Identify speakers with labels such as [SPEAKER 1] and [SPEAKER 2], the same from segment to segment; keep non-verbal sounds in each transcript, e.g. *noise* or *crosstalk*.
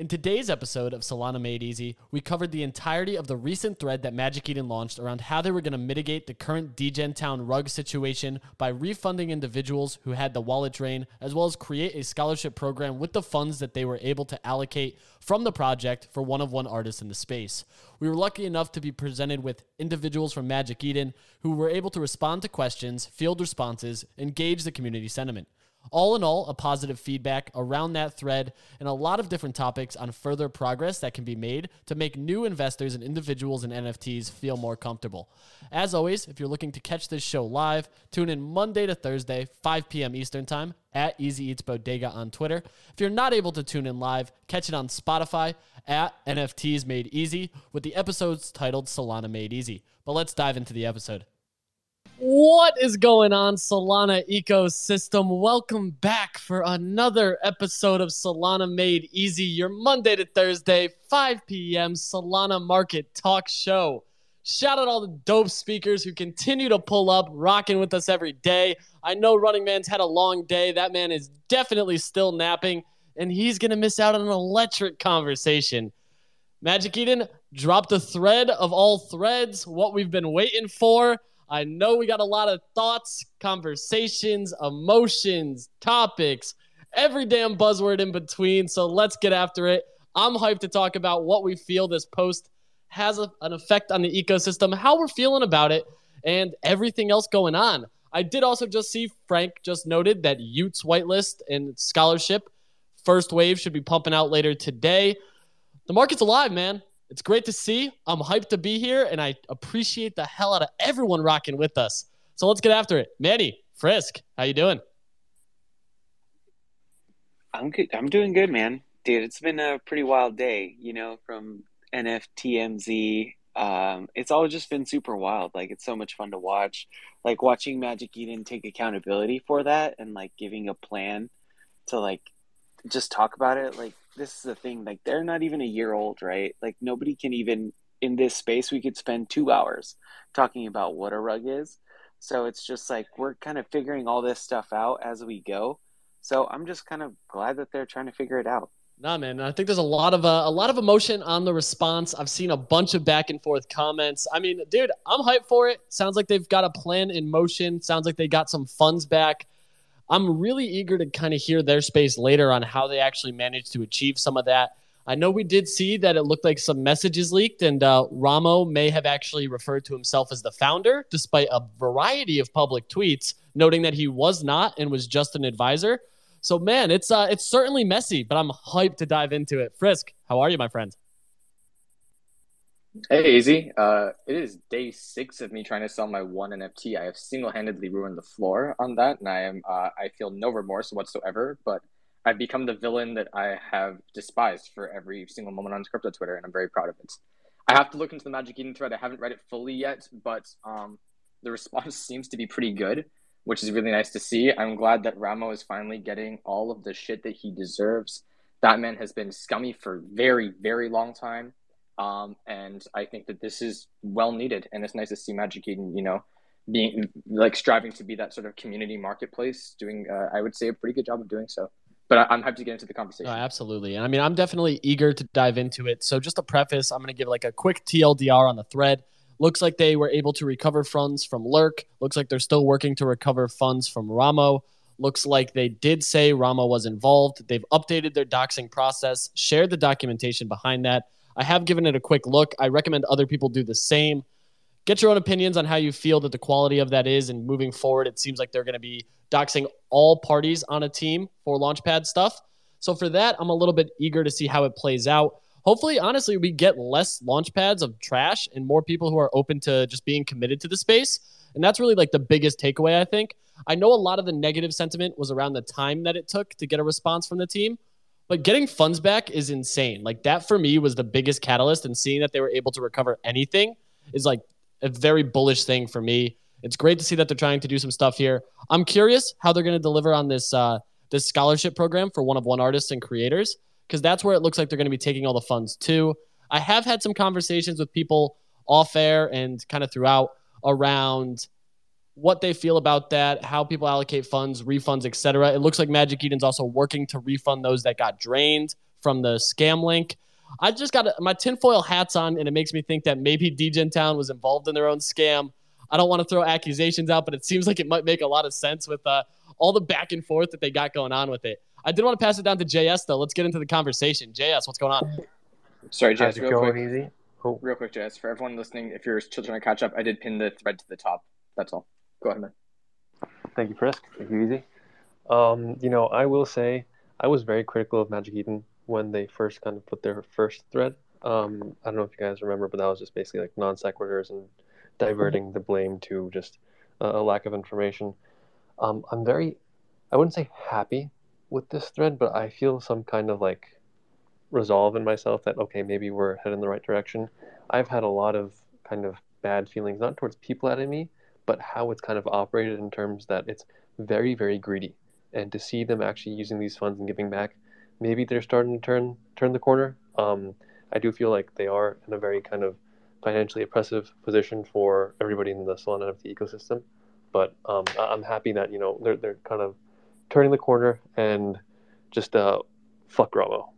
[SPEAKER 1] In today's episode of Solana Made Easy, we covered the entirety of the recent thread that Magic Eden launched around how they were going to mitigate the current Degen Town rug situation by refunding individuals who had the wallet drain, as well as create a scholarship program with the funds that they were able to allocate from the project for one of one artists in the space. We were lucky enough to be presented with individuals from Magic Eden who were able to respond to questions, field responses, engage the community sentiment. All in all, a positive feedback around that thread and a lot of different topics on further progress that can be made to make new investors and individuals in NFTs feel more comfortable. As always, if you're looking to catch this show live, tune in Monday to Thursday, 5 p.m. Eastern Time at Easy Eats Bodega on Twitter. If you're not able to tune in live, catch it on Spotify at NFTs Made Easy with the episodes titled Solana Made Easy. But let's dive into the episode. What is going on, Solana ecosystem? Welcome back for another episode of Solana Made Easy, your Monday to Thursday, 5 p.m. Solana Market Talk Show. Shout out all the dope speakers who continue to pull up, rocking with us every day. I know Running Man's had a long day. That man is definitely still napping, and he's going to miss out on an electric conversation. Magic Eden dropped a thread of all threads, what we've been waiting for. I know we got a lot of thoughts, conversations, emotions, topics, every damn buzzword in between. So let's get after it. I'm hyped to talk about what we feel this post has a, an effect on the ecosystem, how we're feeling about it, and everything else going on. I did also just see Frank just noted that Utes whitelist and scholarship first wave should be pumping out later today. The market's alive, man. It's great to see. I'm hyped to be here, and I appreciate the hell out of everyone rocking with us. So let's get after it. Manny, Frisk, how you doing?
[SPEAKER 2] I'm good. I'm doing good, man. Dude, it's been a pretty wild day, you know, from NFTMZ. Um, it's all just been super wild. Like it's so much fun to watch. Like watching Magic Eden take accountability for that and like giving a plan to like just talk about it. Like this is the thing like they're not even a year old right like nobody can even in this space we could spend two hours talking about what a rug is so it's just like we're kind of figuring all this stuff out as we go so i'm just kind of glad that they're trying to figure it out
[SPEAKER 1] Nah, man. I think there's a lot of uh, a lot of emotion on the response. I've seen a bunch of back and forth comments. I mean, dude, I'm hyped for it. Sounds like they've got a plan in motion. Sounds like they got some funds back. I'm really eager to kind of hear their space later on how they actually managed to achieve some of that. I know we did see that it looked like some messages leaked, and uh, Ramo may have actually referred to himself as the founder, despite a variety of public tweets noting that he was not and was just an advisor. So, man, it's uh, it's certainly messy, but I'm hyped to dive into it. Frisk, how are you, my friend?
[SPEAKER 3] Hey, Easy. Uh, it is day six of me trying to sell my one NFT. I have single-handedly ruined the floor on that, and I am uh, I feel no remorse whatsoever. But I've become the villain that I have despised for every single moment on crypto Twitter, and I'm very proud of it. I have to look into the Magic Eden thread. I haven't read it fully yet, but um, the *laughs* response seems to be pretty good, which is really nice to see. I'm glad that Ramo is finally getting all of the shit that he deserves. That man has been scummy for very, very long time um, and I think that this is well needed, and it's nice to see Magic Eden, you know, being like striving to be that sort of community marketplace, doing uh, I would say a pretty good job of doing so. But I, am happy to get into the conversation.
[SPEAKER 1] Absolutely, and I mean I'm definitely eager to dive into it. So just a preface, I'm going to give like a quick TLDR on the thread. Looks like they were able to recover funds from Lurk. Looks like they're still working to recover funds from Ramo. Looks like they did say Ramo was involved. They've updated their doxing process, shared the documentation behind that. I have given it a quick look. I recommend other people do the same. Get your own opinions on how you feel that the quality of that is. And moving forward, it seems like they're going to be doxing all parties on a team for Launchpad stuff. So for that, I'm a little bit eager to see how it plays out. Hopefully, honestly, we get less launchpads of trash and more people who are open to just being committed to the space. And that's really like the biggest takeaway, I think. I know a lot of the negative sentiment was around the time that it took to get a response from the team. But getting funds back is insane. Like that for me was the biggest catalyst, and seeing that they were able to recover anything is like a very bullish thing for me. It's great to see that they're trying to do some stuff here. I'm curious how they're going to deliver on this uh, this scholarship program for one of one artists and creators because that's where it looks like they're going to be taking all the funds to. I have had some conversations with people off air and kind of throughout around what they feel about that, how people allocate funds, refunds, etc. It looks like Magic Eden's also working to refund those that got drained from the scam link. I just got my tinfoil hats on, and it makes me think that maybe DGen Town was involved in their own scam. I don't want to throw accusations out, but it seems like it might make a lot of sense with uh, all the back and forth that they got going on with it. I did want to pass it down to JS though. Let's get into the conversation. JS, what's going on?
[SPEAKER 3] Sorry, JS, real quick.
[SPEAKER 4] Easy?
[SPEAKER 3] Oh. Real quick, JS, for everyone listening, if you're still trying to catch up, I did pin the thread to the top. That's all. Go ahead, man.
[SPEAKER 4] Thank you, Frisk. Thank you, Easy. Um, you know, I will say I was very critical of Magic Eden when they first kind of put their first thread. Um, I don't know if you guys remember, but that was just basically like non sequiturs and diverting the blame to just a lack of information. Um, I'm very, I wouldn't say happy with this thread, but I feel some kind of like resolve in myself that okay, maybe we're headed in the right direction. I've had a lot of kind of bad feelings, not towards people at me, but how it's kind of operated in terms that it's very, very greedy. And to see them actually using these funds and giving back, maybe they're starting to turn turn the corner. Um, I do feel like they are in a very kind of financially oppressive position for everybody in the Solana NFT ecosystem. But um, I'm happy that you know they're they're kind of turning the corner and just uh, fuck Ramo.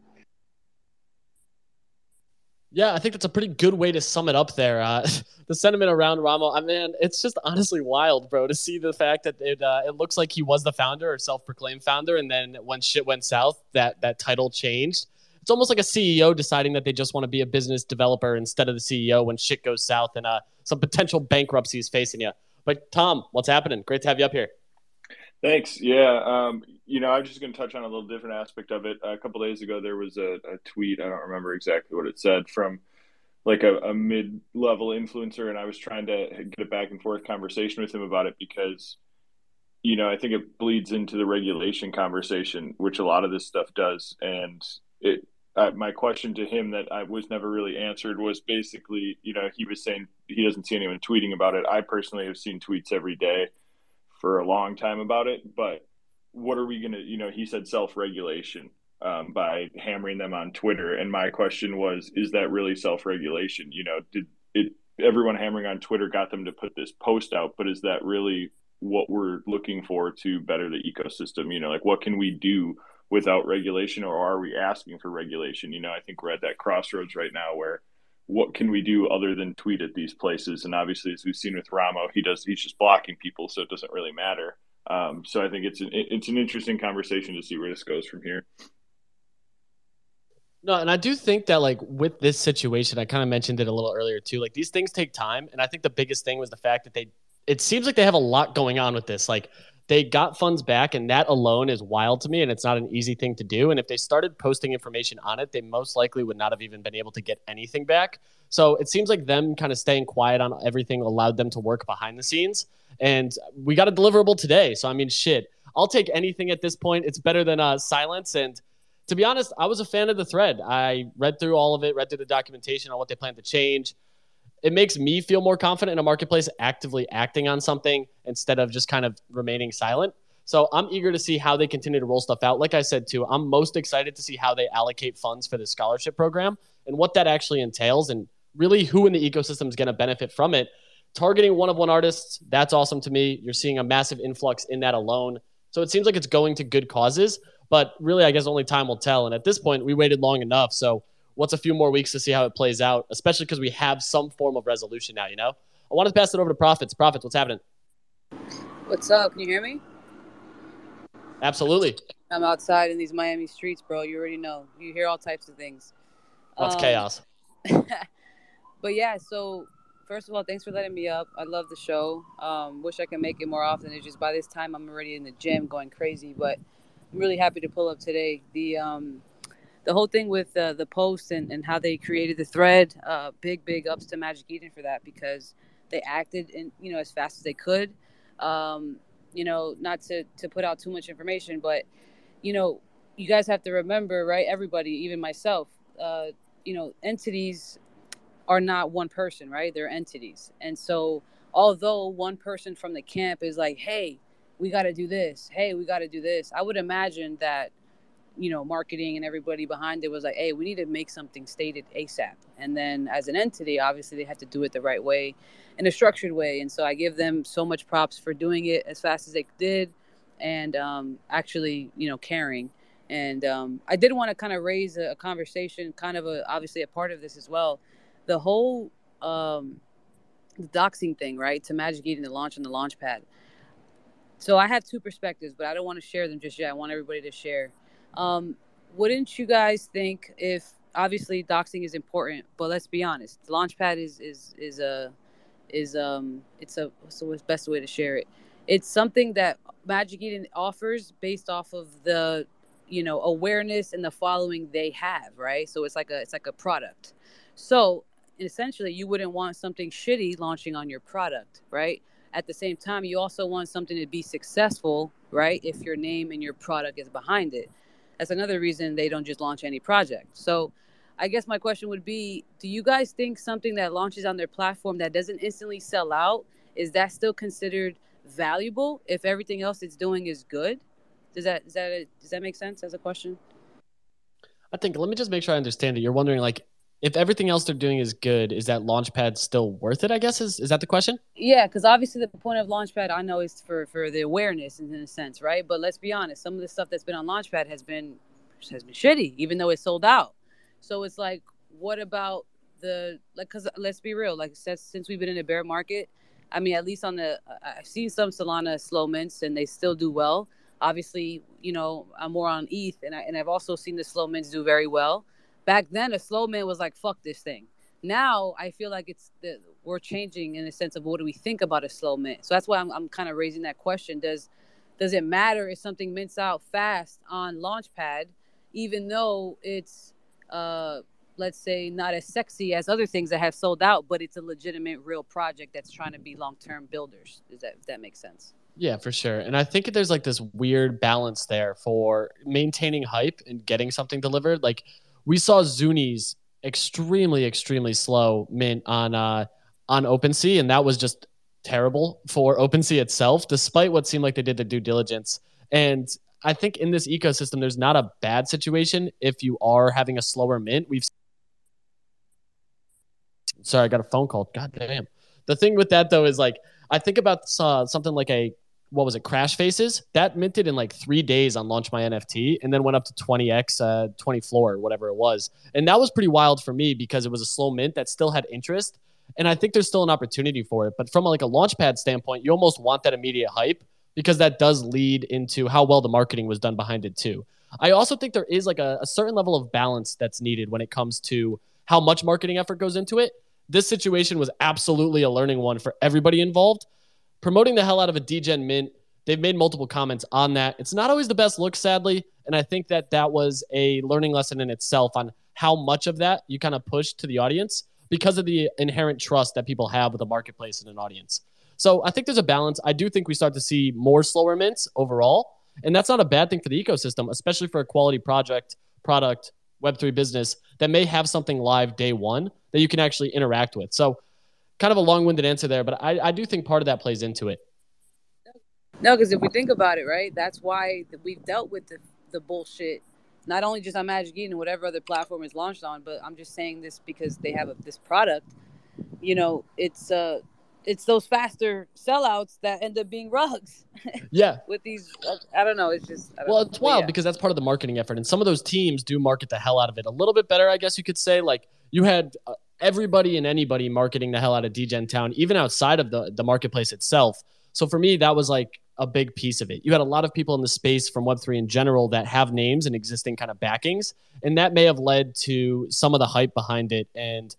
[SPEAKER 1] Yeah, I think that's a pretty good way to sum it up there. Uh, *laughs* the sentiment around Ramo, I mean, it's just honestly wild, bro, to see the fact that it uh, it looks like he was the founder or self-proclaimed founder, and then when shit went south, that that title changed. It's almost like a CEO deciding that they just want to be a business developer instead of the CEO when shit goes south and uh, some potential bankruptcy is facing you. But Tom, what's happening? Great to have you up here.
[SPEAKER 5] Thanks. Yeah. Um, you know, I'm just going to touch on a little different aspect of it. A couple days ago, there was a, a, tweet. I don't remember exactly what it said from like a, a mid level influencer. And I was trying to get a back and forth conversation with him about it because, you know, I think it bleeds into the regulation conversation, which a lot of this stuff does. And it, uh, my question to him that I was never really answered was basically, you know, he was saying he doesn't see anyone tweeting about it. I personally have seen tweets every day for a long time about it, but what are we going to, you know, he said self regulation um, by hammering them on Twitter. And my question was, is that really self regulation? You know, did it, everyone hammering on Twitter got them to put this post out, but is that really what we're looking for to better the ecosystem? You know, like what can we do without regulation or are we asking for regulation? You know, I think we're at that crossroads right now where what can we do other than tweet at these places? And obviously, as we've seen with Ramo, he does he's just blocking people, so it doesn't really matter. Um, so I think it's an it's an interesting conversation to see where this goes from here.
[SPEAKER 1] No, and I do think that like with this situation, I kind of mentioned it a little earlier too. Like these things take time, and I think the biggest thing was the fact that they. It seems like they have a lot going on with this. Like they got funds back, and that alone is wild to me, and it's not an easy thing to do. And if they started posting information on it, they most likely would not have even been able to get anything back. So it seems like them kind of staying quiet on everything allowed them to work behind the scenes. And we got a deliverable today. So I mean, shit, I'll take anything at this point. It's better than uh, silence. And to be honest, I was a fan of the thread. I read through all of it, read through the documentation on what they plan to change it makes me feel more confident in a marketplace actively acting on something instead of just kind of remaining silent. So I'm eager to see how they continue to roll stuff out. Like I said too, I'm most excited to see how they allocate funds for the scholarship program and what that actually entails and really who in the ecosystem is going to benefit from it. Targeting one of one artists, that's awesome to me. You're seeing a massive influx in that alone. So it seems like it's going to good causes, but really I guess only time will tell. And at this point, we waited long enough. So what's a few more weeks to see how it plays out, especially because we have some form of resolution now, you know? I wanted to pass it over to Profits. Profits, what's happening?
[SPEAKER 6] What's up? Can you hear me?
[SPEAKER 1] Absolutely.
[SPEAKER 6] I'm outside in these Miami streets, bro. You already know. You hear all types of things.
[SPEAKER 1] What's um, chaos? *laughs*
[SPEAKER 6] but yeah, so first of all, thanks for letting me up. I love the show. Um, wish I could make it more often. It's just by this time I'm already in the gym going crazy, but I'm really happy to pull up today. The um, the whole thing with uh, the post and, and how they created the thread, uh, big, big ups to Magic Eden for that because they acted in, you know, as fast as they could. Um, you know, not to, to put out too much information, but, you know, you guys have to remember, right? Everybody, even myself, uh, you know, entities are not one person, right? They're entities. And so, although one person from the camp is like, hey, we got to do this, hey, we got to do this, I would imagine that you know, marketing and everybody behind it was like, hey, we need to make something stated ASAP. And then as an entity, obviously they had to do it the right way in a structured way. And so I give them so much props for doing it as fast as they did and um, actually, you know, caring. And um, I did want to kind of raise a, a, conversation, kind of a obviously a part of this as well. The whole um, the doxing thing, right? To Magic Eden, the launch and the launch pad. So I have two perspectives, but I don't want to share them just yet. I want everybody to share. Um, wouldn't you guys think if obviously doxing is important, but let's be honest, Launchpad is is is a is um it's a what's the best way to share it? It's something that Magic Eden offers based off of the you know awareness and the following they have, right? So it's like a it's like a product. So essentially, you wouldn't want something shitty launching on your product, right? At the same time, you also want something to be successful, right? If your name and your product is behind it. That's another reason they don't just launch any project. So I guess my question would be do you guys think something that launches on their platform that doesn't instantly sell out is that still considered valuable if everything else it's doing is good? Does that does that does that make sense as a question?
[SPEAKER 1] I think let me just make sure I understand it. You're wondering like if everything else they're doing is good, is that Launchpad still worth it? I guess is is that the question?
[SPEAKER 6] Yeah, because obviously the point of Launchpad I know is for for the awareness in a sense, right? But let's be honest, some of the stuff that's been on Launchpad has been has been shitty, even though it's sold out. So it's like, what about the like? Because let's be real, like since since we've been in a bear market, I mean, at least on the I've seen some Solana slow mints and they still do well. Obviously, you know, I'm more on ETH, and I and I've also seen the slow mints do very well back then a slow man was like fuck this thing. Now i feel like it's the, we're changing in the sense of what do we think about a slow mint so that's why i'm, I'm kind of raising that question. Does does it matter if something mints out fast on launchpad even though it's uh let's say not as sexy as other things that have sold out but it's a legitimate real project that's trying to be long-term builders? Does that if that makes sense?
[SPEAKER 1] Yeah, for sure. And I think there's like this weird balance there for maintaining hype and getting something delivered. Like we saw Zuni's extremely, extremely slow mint on uh, on OpenSea, and that was just terrible for OpenSea itself, despite what seemed like they did the due diligence. And I think in this ecosystem, there's not a bad situation if you are having a slower mint. We've sorry, I got a phone call. God damn. The thing with that though is like I think about uh, something like a what was it, Crash Faces? That minted in like three days on Launch My NFT and then went up to 20x, uh, 20 floor, whatever it was. And that was pretty wild for me because it was a slow mint that still had interest. And I think there's still an opportunity for it. But from like a launchpad standpoint, you almost want that immediate hype because that does lead into how well the marketing was done behind it too. I also think there is like a, a certain level of balance that's needed when it comes to how much marketing effort goes into it. This situation was absolutely a learning one for everybody involved promoting the hell out of a DGen mint. They've made multiple comments on that. It's not always the best look, sadly. And I think that that was a learning lesson in itself on how much of that you kind of push to the audience because of the inherent trust that people have with a marketplace and an audience. So I think there's a balance. I do think we start to see more slower mints overall. And that's not a bad thing for the ecosystem, especially for a quality project, product, Web3 business that may have something live day one that you can actually interact with. So kind of a long-winded answer there, but I, I do think part of that plays into it.
[SPEAKER 6] No, because if we think about it, right, that's why we've dealt with the, the bullshit, not only just on Magic Eden, whatever other platform is launched on, but I'm just saying this because they have a, this product. You know, it's uh, it's those faster sellouts that end up being rugs. *laughs*
[SPEAKER 1] Yeah.
[SPEAKER 6] with these, I don't know. It's just
[SPEAKER 1] well,
[SPEAKER 6] know.
[SPEAKER 1] it's wild yeah. because that's part of the marketing effort, and some of those teams do market the hell out of it a little bit better, I guess you could say. Like you had uh, everybody and anybody marketing the hell out of DGen Town, even outside of the, the marketplace itself. So for me, that was like a big piece of it. You had a lot of people in the space from Web3 in general that have names and existing kind of backings. And that may have led to some of the hype behind it. And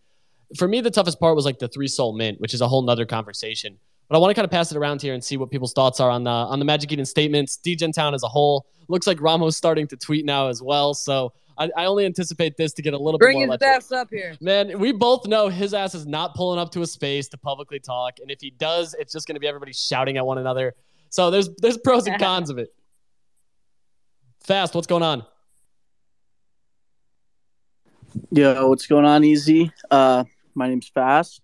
[SPEAKER 1] for me, the toughest part was like the three SOL mint, which is a whole nother conversation. But I want to kind of pass it around here and see what people's thoughts are on the on the Magic Eden statements. DGen Town as a whole. Looks like Ramo's starting to tweet now as well. So I, I only anticipate this to get a little
[SPEAKER 6] Bring
[SPEAKER 1] bit more.
[SPEAKER 6] Bring his ass up here,
[SPEAKER 1] man. We both know his ass is not pulling up to a space to publicly talk, and if he does, it's just going to be everybody shouting at one another. So there's there's pros and *laughs* cons of it. Fast, what's going on?
[SPEAKER 7] Yo, what's going on, Easy? Uh, my name's Fast.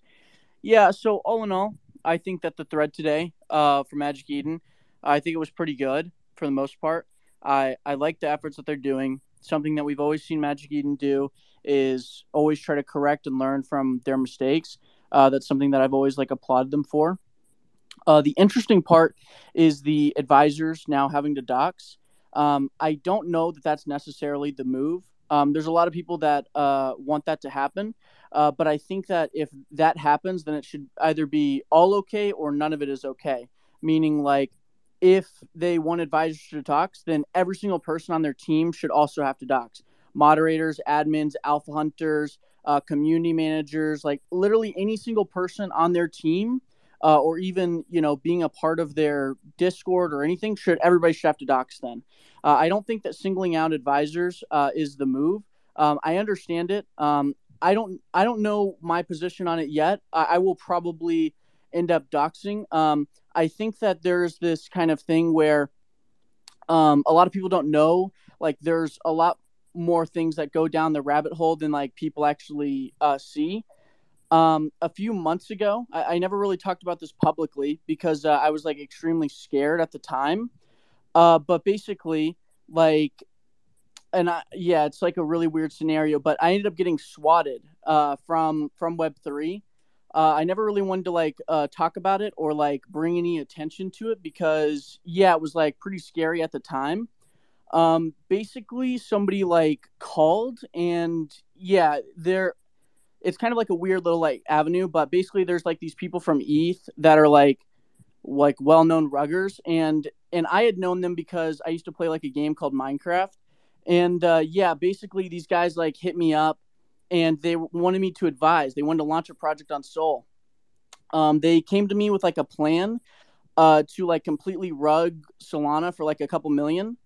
[SPEAKER 7] Yeah, so all in all, I think that the thread today uh, for Magic Eden, I think it was pretty good for the most part. I I like the efforts that they're doing something that we've always seen Magic Eden do is always try to correct and learn from their mistakes. Uh, that's something that I've always like applauded them for. Uh, the interesting part is the advisors now having to dox. Um, I don't know that that's necessarily the move. Um, there's a lot of people that uh, want that to happen, uh, but I think that if that happens, then it should either be all okay or none of it is okay. Meaning, like, if they want advisors to dox, then every single person on their team should also have to dox. Moderators, admins, alpha hunters, uh, community managers, like literally any single person on their team, uh, or even you know being a part of their Discord or anything, should everybody should have to dox then. Uh, I don't think that singling out advisors uh, is the move. Um, I understand it. Um, I don't. I don't know my position on it yet. I, I will probably end up doxing. Um, I think that there's this kind of thing where um, a lot of people don't know. Like, there's a lot more things that go down the rabbit hole than like people actually uh, see. Um, a few months ago, I, I, never really talked about this publicly because uh, I was like extremely scared at the time. Uh, but basically, like, and I, yeah, it's like a really weird scenario. But I ended up getting swatted uh, from from Web three. Uh, I never really wanted to like uh, talk about it or like bring any attention to it because yeah, it was like pretty scary at the time. Um, basically, somebody like called and yeah, there. It's kind of like a weird little like avenue, but basically, there's like these people from ETH that are like like well-known ruggers and and I had known them because I used to play like a game called Minecraft. And uh, yeah, basically these guys like hit me up and they wanted me to advise. They wanted to launch a project on Sol. Um, they came to me with like a plan uh, to like completely rug Solana for like a couple million.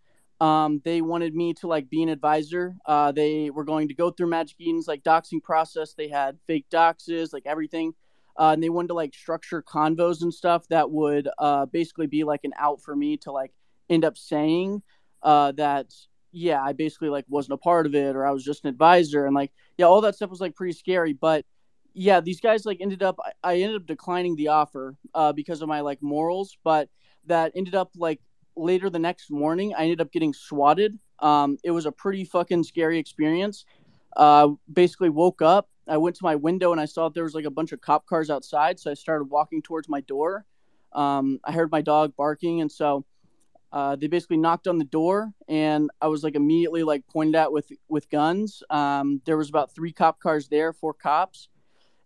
[SPEAKER 7] Um, they wanted me to like be an advisor. Uh, they were going to go through Magic Eden's like doxing process. They had fake doxes, like everything uh, and they wanted to like structure convos and stuff that would uh, basically be like an out for me to like end up saying uh, that yeah i basically like wasn't a part of it or i was just an advisor and like yeah all that stuff was like pretty scary but yeah these guys like ended up i, I ended up declining the offer uh, because of my like morals but that ended up like later the next morning i ended up getting swatted um, it was a pretty fucking scary experience uh, basically woke up I went to my window and I saw there was like a bunch of cop cars outside. So I started walking towards my door. Um, I heard my dog barking, and so uh, they basically knocked on the door, and I was like immediately like pointed at with with guns. Um, there was about three cop cars there, four cops,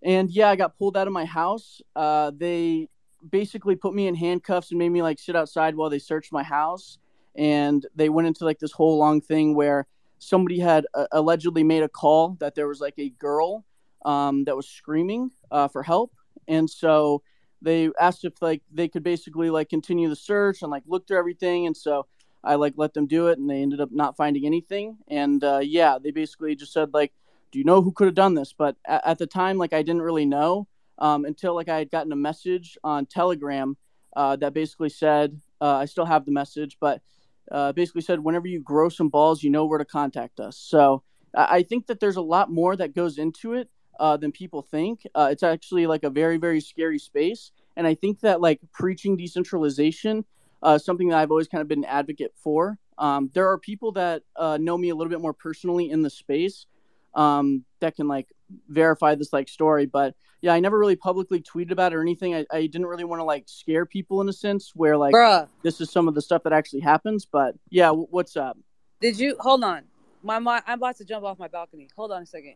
[SPEAKER 7] and yeah, I got pulled out of my house. Uh, they basically put me in handcuffs and made me like sit outside while they searched my house, and they went into like this whole long thing where somebody had uh, allegedly made a call that there was like a girl um, that was screaming uh, for help, and so they asked if like they could basically like continue the search and like look through everything, and so I like let them do it, and they ended up not finding anything, and uh, yeah, they basically just said like, "Do you know who could have done this?" But at, at, the time, like I didn't really know um, until like I had gotten a message on Telegram uh, that basically said uh, I still have the message, but uh, basically said whenever you grow some balls, you know where to contact us. So I think that there's a lot more that goes into it uh, than people think. Uh, it's actually like a very very scary space, and I think that like preaching decentralization, uh, something that I've always kind of been an advocate for. Um, there are people that uh, know me a little bit more personally in the space um, that can like verify this like story, but yeah, I never really publicly tweeted about it or anything. I, I didn't really want to like scare people in a sense where like
[SPEAKER 6] Bruh.
[SPEAKER 7] this is some of the stuff that actually happens. But yeah, w- what's up?
[SPEAKER 6] Did you hold on? My, my I'm about to jump off my balcony. Hold on a second.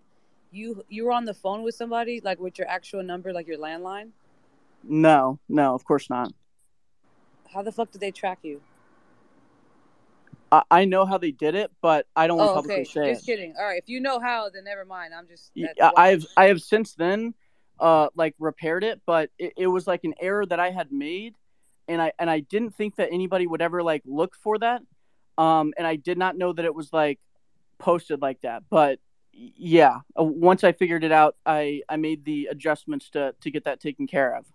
[SPEAKER 6] You you were on the phone with somebody like with your actual number, like your landline?
[SPEAKER 7] No, no, of course not.
[SPEAKER 6] How the fuck did they track you?
[SPEAKER 7] I, I know how they did it, but I don't want to
[SPEAKER 6] Oh,
[SPEAKER 7] publicly
[SPEAKER 6] okay.
[SPEAKER 7] say
[SPEAKER 6] Just
[SPEAKER 7] it.
[SPEAKER 6] kidding. All right. If you know how, then never mind. I'm just.
[SPEAKER 7] Y- I-
[SPEAKER 6] why-
[SPEAKER 7] I've I have since then uh like repaired it, but it, it was like an error that I had made, and I and I didn't think that anybody would ever like look for that, um, and I did not know that it was like posted like that. But yeah, uh, once I figured it out, I I made the adjustments to to get that taken care of.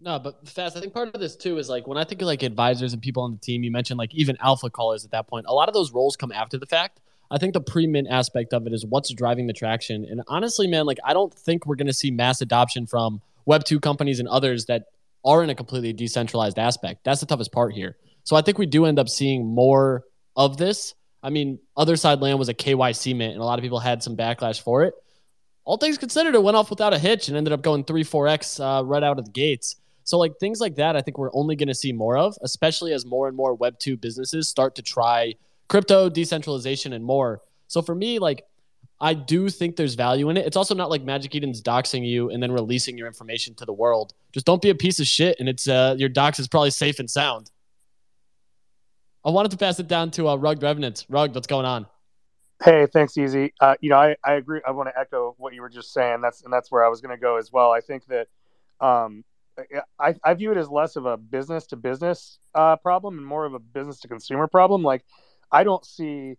[SPEAKER 1] No, but fast. I think part of this too is like when I think of like advisors and people on the team. You mentioned like even alpha callers at that point. A lot of those roles come after the fact. I think the pre-mint aspect of it is what's driving the traction. And honestly, man, like I don't think we're going to see mass adoption from Web two companies and others that are in a completely decentralized aspect. That's the toughest part here. So I think we do end up seeing more of this. I mean, Otherside land was a KYC mint, and a lot of people had some backlash for it. All things considered, it went off without a hitch and ended up going three, four x uh, right out of the gates. So like things like that, I think we're only going to see more of, especially as more and more Web two businesses start to try crypto, decentralization, and more. So for me, like I do think there's value in it. It's also not like Magic Eden's doxing you and then releasing your information to the world. Just don't be a piece of shit, and it's uh, your dox is probably safe and sound. I wanted to pass it down to uh, Rug Revenant. Rug, what's going on?
[SPEAKER 8] Hey, thanks, Easy. Uh, you know, I, I agree. I want to echo what you were just saying. That's and that's where I was going to go as well. I think that um, I, I view it as less of a business to business uh, problem and more of a business to consumer problem. Like, I don't see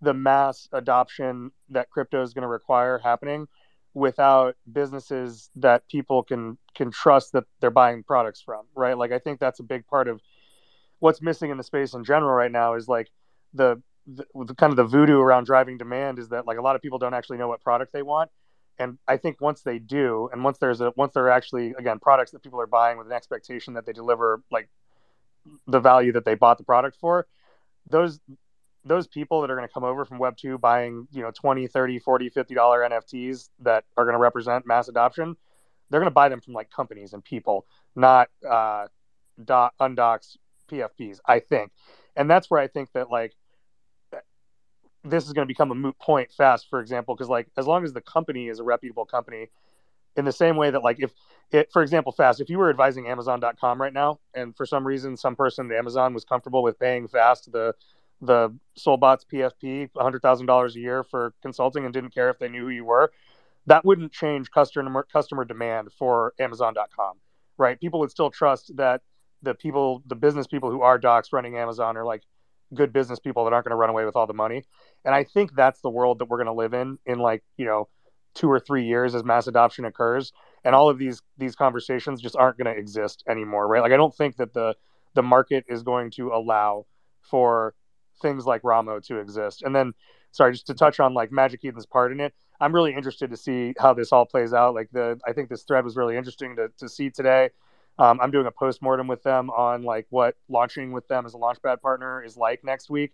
[SPEAKER 8] the mass adoption that crypto is going to require happening without businesses that people can can trust that they're buying products from right like i think that's a big part of what's missing in the space in general right now is like the, the, the kind of the voodoo around driving demand is that like a lot of people don't actually know what product they want. And i think once they do and once there's a once they're actually again products that people are buying with an expectation that they deliver like the value that they bought the product for those those people that are going to come over from web 2 buying you know 20 30 40 50 dollar nfts that are going to represent mass adoption they're going to buy them from like companies and people not uh dot undocs pfps i think and that's where i think that like this is going to become a moot point fast for example because like as long as the company is a reputable company in the same way that like if it for example fast if you were advising amazon.com right now and for some reason some person at amazon was comfortable with paying fast the the Solbots PFP, $100,000 a year for consulting and didn't care if they knew who you were, that wouldn't change customer customer demand for Amazon.com, right? People would still trust that the people, the business people who are docs running Amazon are like good business people that aren't going to run away with all the money. And I think that's the world that we're going to live in in like, you know, two or three years as mass adoption occurs. And all of these these conversations just aren't going to exist anymore, right? Like I don't think that the the market is going to allow for things like Ramo to exist. And then, sorry, just to touch on like Magic Eden's part in it, I'm really interested to see how this all plays out. Like the, I think this thread was really interesting to, to see today. Um, I'm doing a post mortem with them on like what launching with them as a launchpad partner is like next week,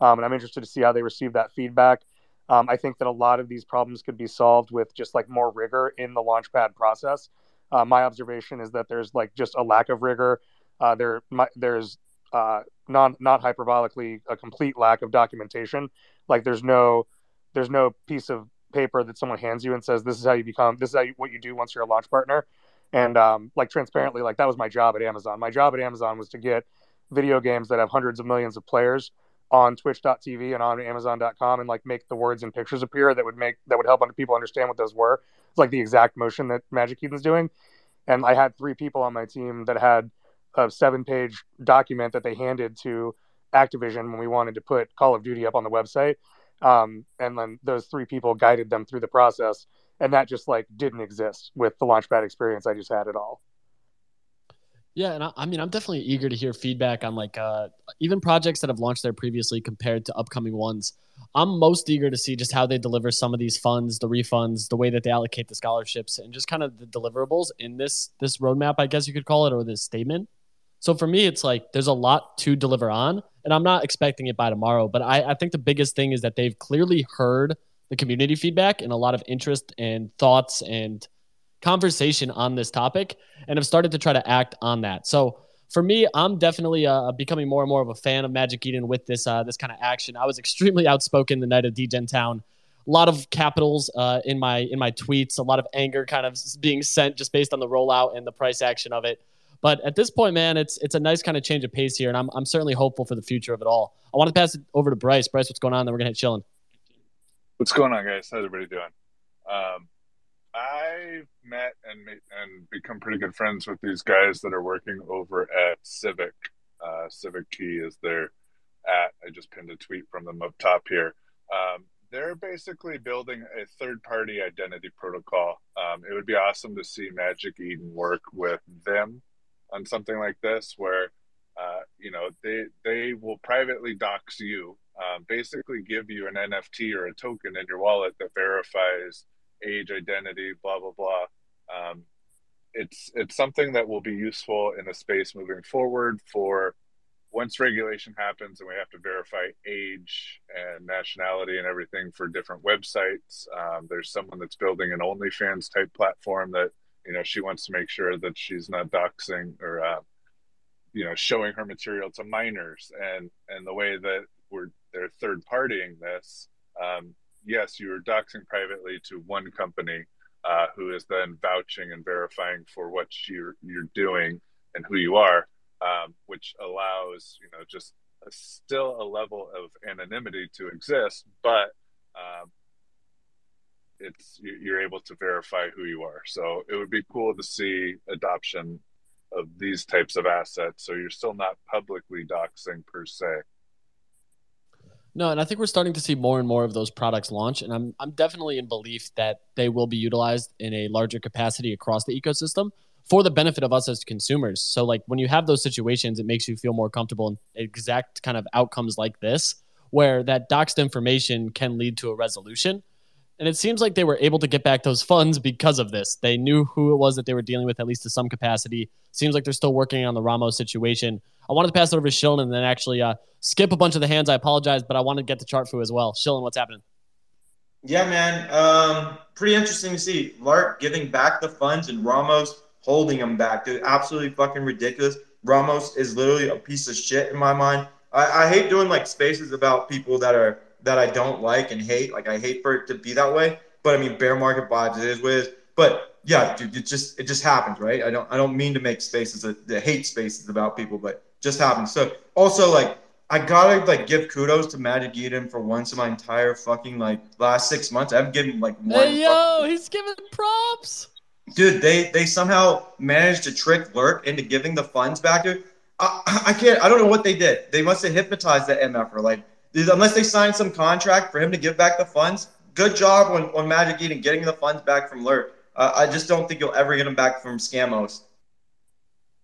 [SPEAKER 8] um, and I'm interested to see how they receive that feedback. Um, I think that a lot of these problems could be solved with just like more rigor in the launchpad process. Uh, my observation is that there's like just a lack of rigor. Uh, there, my, there's uh, not not hyperbolically a complete lack of documentation. Like there's no there's no piece of paper that someone hands you and says this is how you become this is how you, what you do once you're a launch partner. And um, like transparently, like that was my job at Amazon. My job at Amazon was to get video games that have hundreds of millions of players on twitch.tv and on amazon.com and like make the words and pictures appear that would make that would help people understand what those were it's like the exact motion that magic eden's doing and i had three people on my team that had a seven page document that they handed to Activision when we wanted to put Call of Duty up on the website. Um, and then those three people guided them through the process. And that just like didn't exist with the Launchpad experience I just had at all.
[SPEAKER 1] Yeah, and I, I, mean, I'm definitely eager to hear feedback on like uh, even projects that have launched there previously compared to upcoming ones. I'm most eager to see just how they deliver some of these funds, the refunds, the way that they allocate the scholarships, and just kind of the deliverables in this this roadmap, I guess you could call it, or this statement. So for me, it's like there's a lot to deliver on, and I'm not expecting it by tomorrow. But I, I think the biggest thing is that they've clearly heard the community feedback and a lot of interest and thoughts and conversation on this topic and have started to try to act on that. So for me, I'm definitely uh, becoming more and more of a fan of Magic Eden with this uh, this kind of action. I was extremely outspoken the night of Degen Town. A lot of capitals uh, in my in my tweets, a lot of anger kind of being sent just based on the rollout and the price action of it. But at this point, man, it's it's a nice kind of change of pace here, and I'm I'm certainly hopeful for the future of it all. I want to pass it over to Bryce. Bryce, what's going on? Then we're gonna hit chilling.
[SPEAKER 9] What's going on, guys? How's everybody doing? Um, I met and and become pretty good friends with these guys that are working over at Civic. Uh, Civic Key is their at. I just pinned a tweet from them up top here. Um, they're basically building a third party identity protocol. Um, it would be awesome to see Magic Eden work with them on something like this where uh, you know they they will privately dox you um, basically give you an nft or a token in your wallet that verifies age identity blah blah blah. Um, it's it's something that will be useful in a space moving forward for once regulation happens and we have to verify age and nationality and everything for different websites um, there's someone that's building an onlyfans type platform that you know she wants to make sure that she's not doxing or uh, you know showing her material to minors. And and the way that we're they're third partying this um, yes you are doxing privately to one company uh, who is then vouching and verifying for what you're you're doing and who you are um, which allows you know just a, still a level of anonymity to exist but um, it's you're able to verify who you are so it would be cool to see adoption of these types of assets. So you're still not publicly doxing per se.
[SPEAKER 1] No, and I think we're starting to see more and more of those products launch, and I'm I'm definitely in belief that they will be utilized in a larger capacity across the ecosystem for the benefit of us as consumers. So like when you have those situations, it makes you feel more comfortable in exact kind of outcomes like this, where that doxed information can lead to a resolution and it seems like they were able to get back those funds because of this. They knew who it was that they were dealing with, at least to some capacity. Seems like they're still working on the Ramos situation. I wanted to pass it over to Shillen and then actually uh, skip a bunch of the hands. I apologize, but I wanted to get to Chartfu as well. Shillen, what's happening?
[SPEAKER 10] Yeah, man. Um, pretty interesting to see Lark giving back the funds and Ramos holding them back. Dude, absolutely fucking ridiculous. Ramos is literally a piece of shit in my mind. I, I hate doing like spaces about people that are that I don't like and hate. Like I hate for it to be that way. But I mean, bear market vibes. It is what it is. But yeah, dude, it just it just happens, right? I don't I don't mean to make spaces the hate spaces about people, but just happened. So also like I gotta like give kudos to Magic Eden for once in my entire fucking like last six months. I've given like one.
[SPEAKER 1] Hey yo, he's giving props.
[SPEAKER 10] Dude, they they somehow managed to trick Lurk into giving the funds back to. I, I can't. I don't know what they did. They must have hypnotized that MFer. Like unless they signed some contract for him to give back the funds, good job on, on Magic Eden getting the funds back from Lurk. Uh, I just don't think you'll ever get them back from Scamos.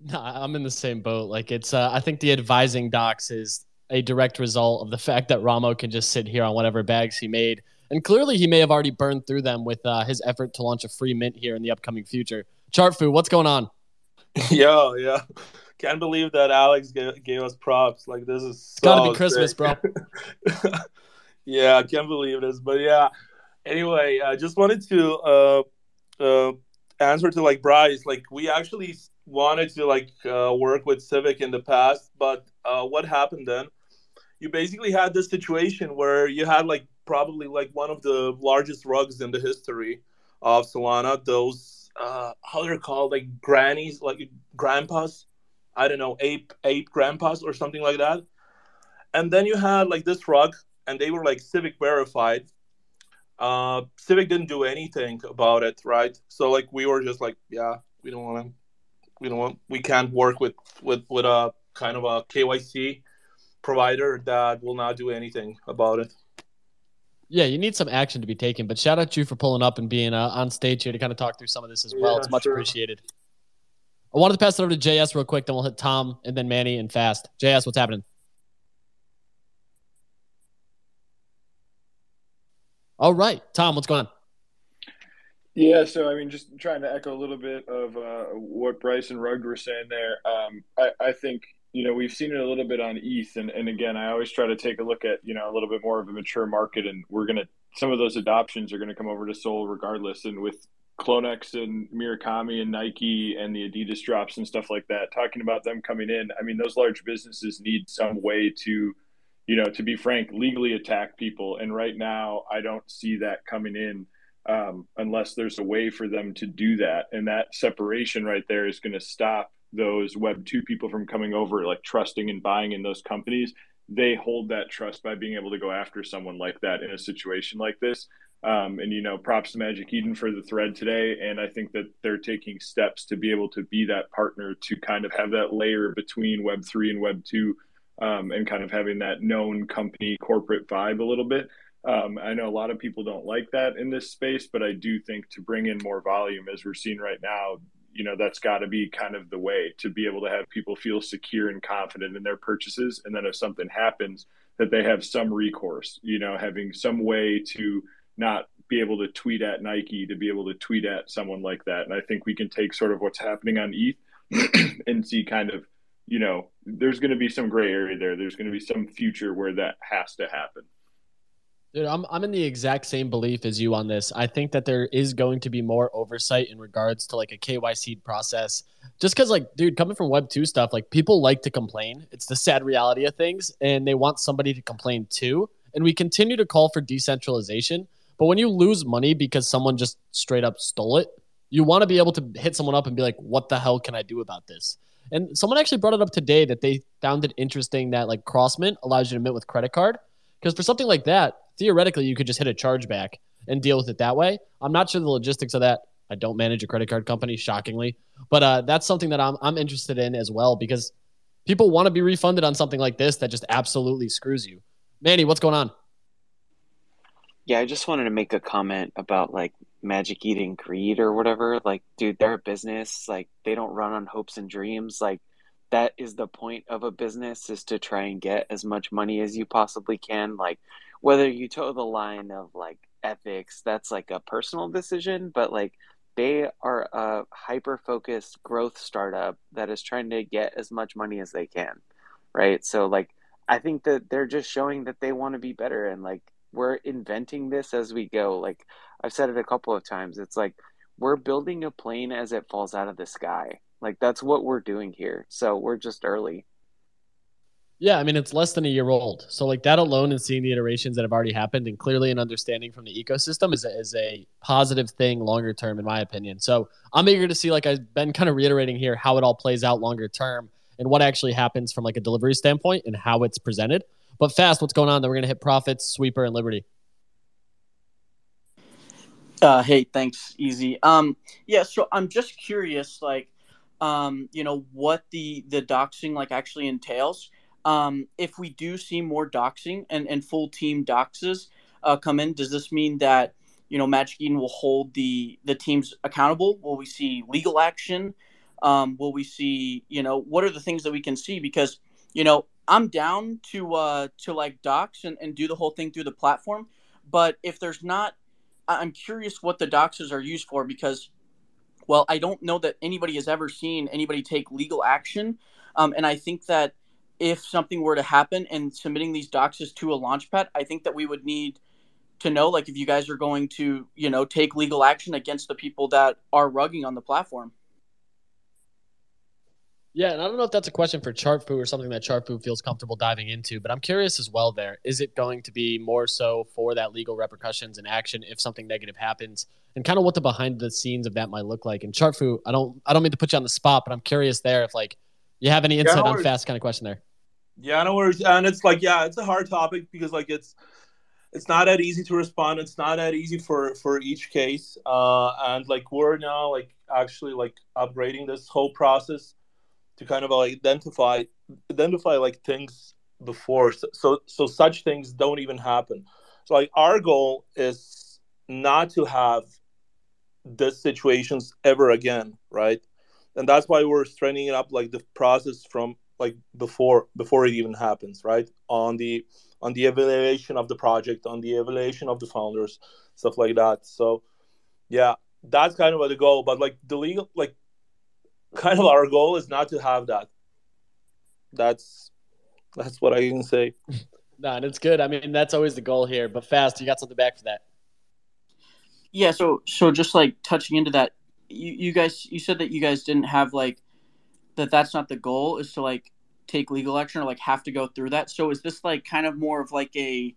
[SPEAKER 1] No, I'm in the same boat. Like it's, uh, I think the advising docs is a direct result of the fact that Ramo can just sit here on whatever bags he made, and clearly he may have already burned through them with uh, his effort to launch a free mint here in the upcoming future. Chartfu, what's going on? *laughs*
[SPEAKER 11] Yo, yeah. Can't believe that Alex gave, gave us props. Like this is so
[SPEAKER 1] gotta be Christmas, sick. bro. *laughs*
[SPEAKER 11] yeah, I can't believe this, but yeah. Anyway, I just wanted to uh, uh, answer to like Bryce. Like we actually wanted to like uh, work with Civic in the past, but uh, what happened then? You basically had this situation where you had like probably like one of the largest rugs in the history of Solana. Those uh, how they're called like grannies, like grandpas I don't know, ape ape grandpas or something like that. And then you had like this rug, and they were like Civic verified. Uh, Civic didn't do anything about it, right? So like we were just like, yeah, we don't want to, we don't we can't work with with with a kind of a KYC provider that will not do anything about it.
[SPEAKER 1] Yeah, you need some action to be taken. But shout out to you for pulling up and being uh, on stage here to kind of talk through some of this as well. Yeah, it's much sure. appreciated. I wanted to pass it over to JS real quick, then we'll hit Tom and then Manny and fast. JS, what's happening? All right, Tom, what's going on?
[SPEAKER 5] Yeah, so I mean, just trying to echo a little bit of uh, what Bryce and Rugg were saying there. Um, I, I, think you know we've seen it a little bit on ETH, and, and again, I always try to take a look at you know a little bit more of a mature market, and we're gonna some of those adoptions are gonna come over to Sol regardless. And with CloneX and Murakami and Nike and the Adidas drops and stuff like that, talking about them coming in. I mean, those large businesses need some way to, you know, to be frank, legally attack people. And right now, I don't see that coming in um, unless there's a way for them to do that. And that separation right there is going to stop those Web 2 people from coming over, like trusting and buying in those companies. They hold that trust by being able to go after someone like that in a situation like this. Um, and you know, props to Magic Eden for the thread today. And I think that they're taking steps to be able to be that partner to kind of have that layer between Web three and Web two, um, and kind of having that known company corporate vibe a little bit. Um, I know a lot of people don't like that in this space, but I do think to bring in more volume, as we're seeing right now, you know, that's got to be kind of the way to be able to have people feel secure and confident in their purchases. And then if something happens, that they have some recourse, you know, having some way to not be able to tweet at Nike to be able to tweet at someone like that. And I think we can take sort of what's happening on ETH *clears throat* and see kind of, you know, there's going to be some gray area there. There's going to be some future where that has to happen.
[SPEAKER 1] Dude, I'm I'm in the exact same belief as you on this. I think that there is going to be more oversight in regards to like a KYC process. Just because, like, dude, coming from Web two stuff, like people like to complain. It's the sad reality of things, and they want somebody to complain to. And we continue to call for decentralization, but when you lose money because someone just straight up stole it, you want to be able to hit someone up and be like, "What the hell can I do about this?" And someone actually brought it up today that they found it interesting that like Crossmint allows you to mint with credit card. Because for something like that, theoretically, you could just hit a chargeback and deal with it that way. I'm not sure the logistics of that. I don't manage a credit card company, shockingly, but uh, that's something that I'm I'm interested in as well because people want to be refunded on something like this that just absolutely screws you. Manny, what's going on?
[SPEAKER 2] Yeah, I just wanted to make a comment about like Magic Eden greed or whatever. Like, dude, they're a business. Like, they don't run on hopes and dreams. Like, that is the point of a business is to try and get as much money as you possibly can. Like, whether you toe the line of like ethics, that's like a personal decision, but like they are a hyper focused growth startup that is trying to get as much money as they can. Right. So, like, I think that they're just showing that they want to be better and like we're inventing this as we go. Like I've said it a couple of times. It's like we're building a plane as it falls out of the sky. Like that's what we're doing here. So we're just early.
[SPEAKER 1] Yeah, I mean it's less than a year old. So like that alone and seeing the iterations that have already happened and clearly an understanding from the ecosystem is a, is a positive thing longer term in my opinion. So I'm eager to see like I've been kind of reiterating here how it all plays out longer term and what actually happens from like a delivery standpoint and how it's presented. But fast, what's going on? Then we're gonna hit profits, sweeper, and liberty.
[SPEAKER 7] Uh, hey, thanks, Easy. Um, yeah, so I'm just curious, like, um, you know, what the the doxing like actually entails. Um, if we do see more doxing and and full team doxes uh, come in, does this mean that you know Magic Eden will hold the the teams accountable? Will we see legal action? Um, will we see, you know, what are the things that we can see? Because you know, I'm down to uh to like docs and, and do the whole thing through the platform. But if there's not I'm curious what the doxes are used for because well, I don't know that anybody has ever seen anybody take legal action. Um, and I think that if something were to happen and submitting these doxes to a launchpad, I think that we would need to know like if you guys are going to, you know, take legal action against the people that are rugging on the platform.
[SPEAKER 1] Yeah, and I don't know if that's a question for Chartfu or something that Chartfu feels comfortable diving into, but I'm curious as well there. Is it going to be more so for that legal repercussions and action if something negative happens? And kind of what the behind the scenes of that might look like. And Chartfu, I don't I don't mean to put you on the spot, but I'm curious there if like you have any insight yeah, on fast kind of question there.
[SPEAKER 11] Yeah, I know where and it's like, yeah, it's a hard topic because like it's it's not that easy to respond. It's not that easy for for each case. Uh and like we're now like actually like upgrading this whole process to kind of identify identify like things before. So, so so such things don't even happen. So like our goal is not to have these situations ever again right? And that's why we're straightening up like the process from like before before it even happens right? On the on the evaluation of the project on the evaluation of the founders stuff like that. So yeah that's kind of the goal. But like the legal like kind of our goal is not to have that. That's that's what I can say. *laughs*
[SPEAKER 1] no, and it's good. I mean, that's always the goal here. But fast, you got something back for that.
[SPEAKER 7] Yeah. So so just like touching into that, you you guys you said that you guys didn't have like that. That's not the goal. Is to like take legal action or like have to go through that. So is this like kind of more of like a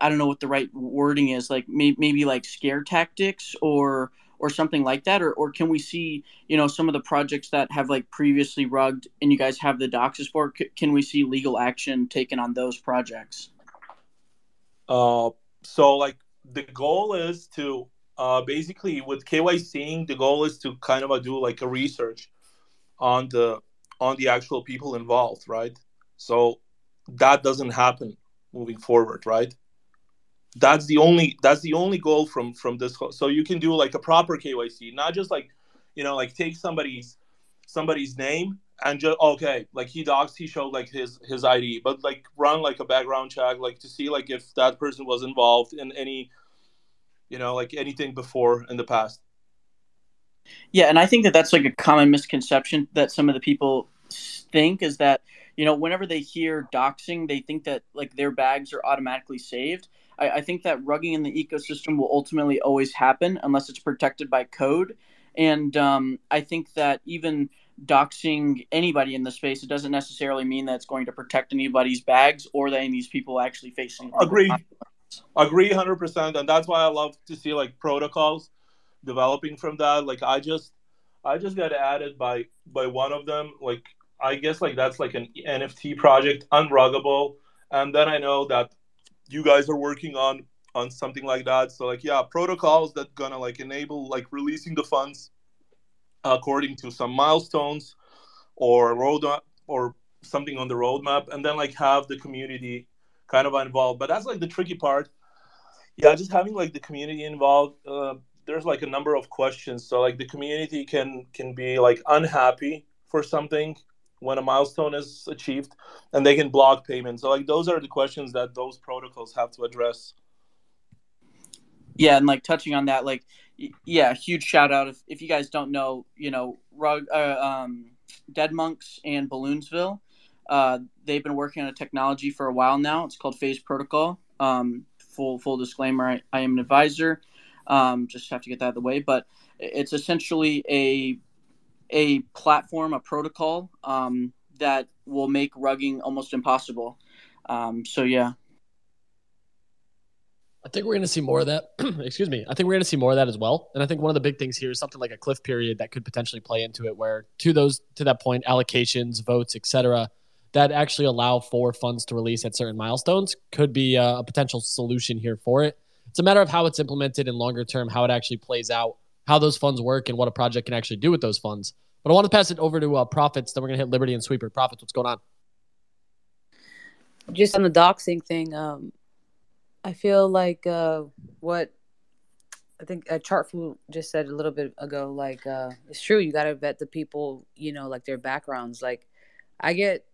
[SPEAKER 7] I don't know what the right wording is, like may, maybe like scare tactics or or something like that? Or, or can we see you know some of the projects that have like previously rugged and you guys have the doxes for? C- can we see legal action taken on those projects?
[SPEAKER 11] Uh so like the goal is to uh basically with kycing the goal is to kind of do like a research on the on the actual people involved right? So that doesn't happen moving forward right that's the only that's the only goal from from this so you can do like a proper kyc not just like you know like take somebody's somebody's name and just okay like he docs he showed like his his id but like run like a background check like to see like if that person was involved in any you know like anything before in the past.
[SPEAKER 7] Yeah and i think that that's like a common misconception that some of the people think is that you know whenever they hear doxing they think that like their bags are automatically saved I, I think that rugging in the ecosystem will ultimately always happen unless it's protected by code. And um, I think that even doxing anybody in the space, it doesn't necessarily mean that it's going to protect anybody's bags or that any of these people actually facing.
[SPEAKER 11] Agree. Agree 100%. And that's why I love to see like protocols developing from that. Like I just, I just got added by by one of them. Like I guess like that's like an NFT project, unruggable. And then I know that you guys are working on on something like that. So like yeah, protocols that gonna like enable like releasing the funds according to some milestones or road or something on the roadmap, and then like have the community kind of involved. But that's like the tricky part. Yeah, just having like the community involved. Uh, there's like a number of questions. So like the community can can be like unhappy for something when a milestone is achieved, and they can block payments. So like those are the questions that those protocols have to address.
[SPEAKER 7] Yeah, and like touching on that, like yeah, huge shout out if, if you guys don't know, you know, Rug, uh, um, Dead Monks and Balloonsville, uh, they've been working on a technology for a while now. It's called Phase Protocol. Um, full full disclaimer: I, I am an advisor. Um, just have to get that out of the way, but it's essentially a a platform, a protocol um, that will make rugging almost impossible. Um, so yeah,
[SPEAKER 1] I think we're going to see more of that. *clears throat* Excuse me. I think we're going to see more of that as well. And I think one of the big things here is something like a cliff period that could potentially play into it, where to those to that point, allocations, votes, etc., that actually allow for funds to release at certain milestones could be a, a potential solution here for it. It's a matter of how it's implemented in longer term, how it actually plays out, how those funds work, and what a project can actually do with those funds. But I want to pass it over to uh, Profits. Then we're going to hit Liberty and Sweeper. Profits, what's going on?
[SPEAKER 6] Just on the doxing thing, um, I feel like uh, what I think uh, Chartfu just said a little bit ago, like uh, it's true. You gotta vet the people, you know, like their backgrounds. Like I get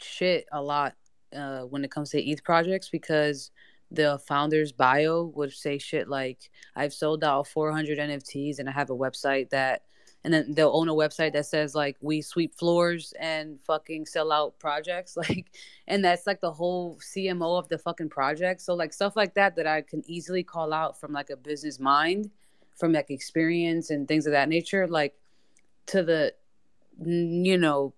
[SPEAKER 6] shit a lot uh, when it comes to ETH projects because the founder's bio would say shit like I've sold out 400 NFTs and I have a website that and then they'll own a website that says like we sweep floors and fucking sell out projects *laughs* like and that's like the whole cmo of the fucking project. So like stuff like that that i can easily call out from like a business mind from like experience and things of that nature like to the you know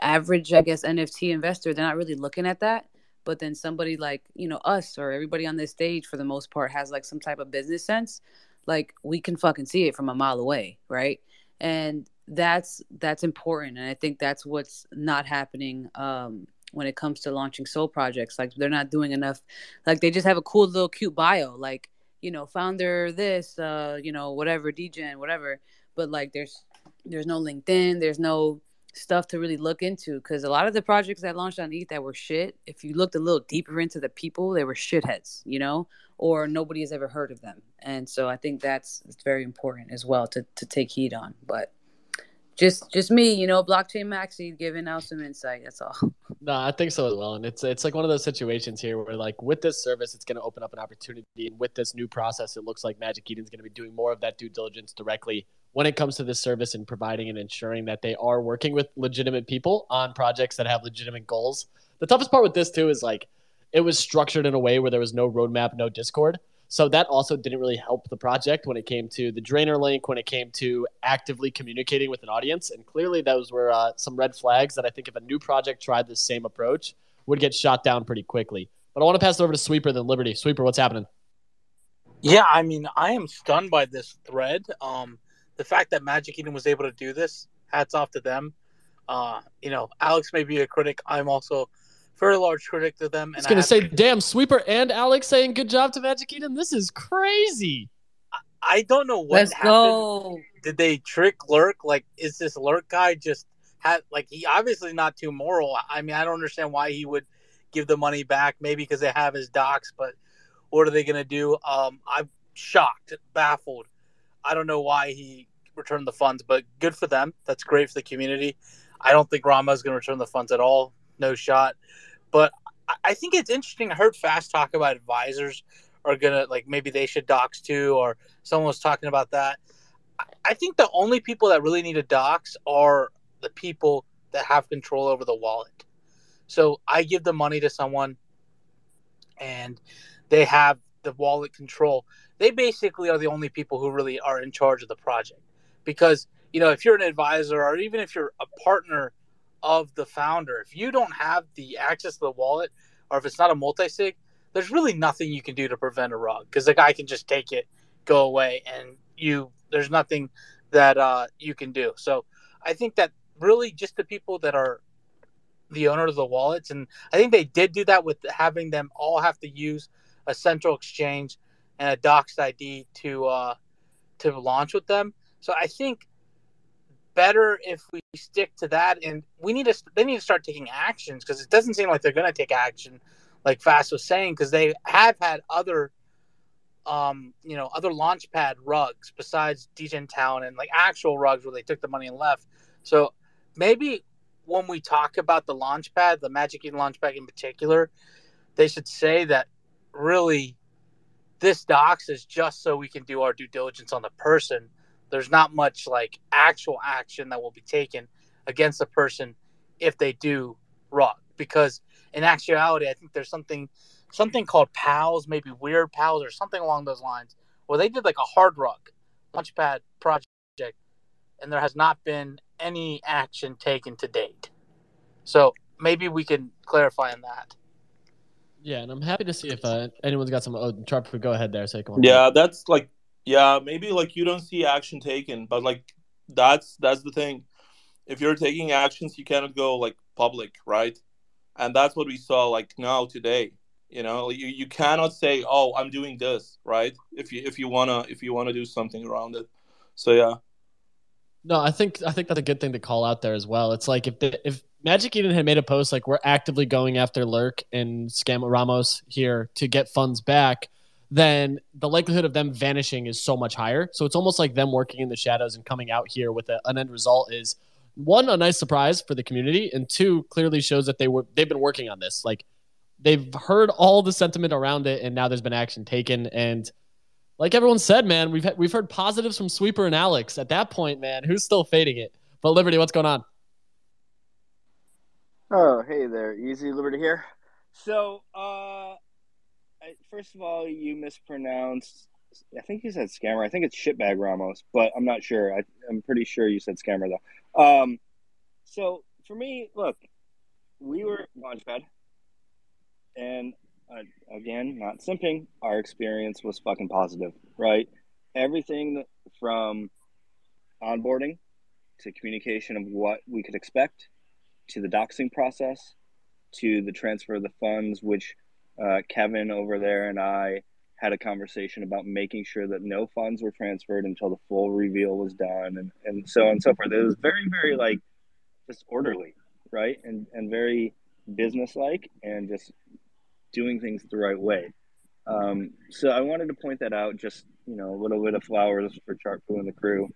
[SPEAKER 6] average i guess nft investor. They're not really looking at that but then somebody like you know us or everybody on this stage for the most part has like some type of business sense like we can fucking see it from a mile away right? And that's that's important and i think that's what's not happening um when it comes to launching SOL projects like they're not doing enough like they just have a cool little cute bio like you know founder this uh you know whatever degen whatever but like there's there's no linkedin there's no stuff to really look into because a lot of the projects that launched on ETH that were shit, if you looked a little deeper into the people, they were shitheads, you know, or nobody has ever heard of them. And so I think that's it's very important as well to, to take heed on. But just just me, you know, blockchain maxi giving out some insight. That's all.
[SPEAKER 1] No, I think so as well. And it's it's like one of those situations here where like with this service, it's going to open up an opportunity, and with this new process, it looks like Magic Eden's going to be doing more of that due diligence directly when it comes to this service and providing and ensuring that they are working with legitimate people on projects that have legitimate goals. The toughest part with this too is like it was structured in a way where there was no roadmap, no Discord. So that also didn't really help the project when it came to the drainer link, when it came to actively communicating with an audience. And clearly, those were uh, some red flags that I think if a new project tried the same approach, would get shot down pretty quickly. But I want to pass it over to Sweeper than Liberty. Sweeper, what's happening?
[SPEAKER 12] Yeah, I mean, I am stunned by this thread. Um, the fact that Magic Eden was able to do this, hats off to them. Uh, you know, Alex may be a critic. I'm also very large critic to them.
[SPEAKER 1] And I was going to say, damn, Sweeper and Alex saying good job to Magic Eden. This is crazy.
[SPEAKER 12] I don't know what
[SPEAKER 6] Let's
[SPEAKER 12] happened.
[SPEAKER 6] go.
[SPEAKER 12] Did they trick Lurk? Like, is this Lurk guy just had like he obviously not too moral? I mean, I don't understand why he would give the money back. Maybe because they have his docs, but what are they going to do? Um, I'm shocked, baffled. I don't know why he returned the funds, but good for them. That's great for the community. I don't think Rama is going to return the funds at all. No shot. But I think it's interesting. I heard Fast talk about advisors are gonna like maybe they should dox too, or someone was talking about that. I think the only people that really need a dox are the people that have control over the wallet. So I give the money to someone, and they have the wallet control, they basically are the only people who really are in charge of the project. Because, you know, if you're an advisor or even if you're a partner of the founder, if you don't have the access to the wallet or if it's not a multi sig, there's really nothing you can do to prevent a rug because the guy can just take it, go away, and you there's nothing that uh, you can do. So I think that really just the people that are the owner of the wallets, and I think they did do that with having them all have to use a central exchange and a doxed ID to uh, to launch with them. So I think better if we stick to that, and we need to they need to start taking actions because it doesn't seem like they're going to take action, like Fast was saying, because they have had other. Um, you know, other launchpad rugs besides Degen Town and like actual rugs where they took the money and left. So maybe when we talk about the launchpad, the Magic Eden launchpad in particular, they should say that really this docs is just so we can do our due diligence on the person. There's not much like actual action that will be taken against the person if they do rug because in actuality, I think there's something something called pals, maybe weird pals or something along those lines, where they did like a hard rug launchpad project, and there has not been any action taken to date. So maybe we can clarify on that.
[SPEAKER 1] Yeah, and I'm happy to see if uh, anyone's got some. Oh, Sharp, go ahead there. So come on.
[SPEAKER 11] Yeah, that's like yeah, maybe like you don't see action taken, but like that's that's the thing. If you're taking actions, you cannot go like public, right? And that's what we saw like now today. You know, you, you cannot say, "Oh, I'm doing this," right? If you if you wanna if you wanna do something around it. So yeah.
[SPEAKER 1] No, I think I think that's a good thing to call out there as well. It's like if the, if Magic Eden had made a post like we're actively going after Lurk and Scam Ramos here to get funds back, then the likelihood of them vanishing is so much higher. So it's almost like them working in the shadows and coming out here with a, an end result is one a nice surprise for the community, and two clearly shows that they were they've been working on this. Like they've heard all the sentiment around it, and now there's been action taken and like everyone said, man, we've we've heard positives from Sweeper and Alex. At that point, man, who's still fading it? But Liberty, what's going on?
[SPEAKER 13] Oh, hey there, Easy Liberty here. So, uh, first of all, you mispronounced. I think you said scammer. I think it's shitbag Ramos, but I'm not sure. I, I'm pretty sure you said scammer though. Um, so for me, look, we were Launchpad, and uh, again, not simping. Our experience was fucking positive, right? Everything from onboarding to communication of what we could expect to the doxing process to the transfer of the funds, which uh, Kevin over there and I had a conversation about making sure that no funds were transferred until the full reveal was done and, and so on and so forth. It was very, very like just orderly, right? And and very businesslike and just doing things the right way. Um, so I wanted to point that out, just you know, a little bit of flowers for Chartfu and the crew.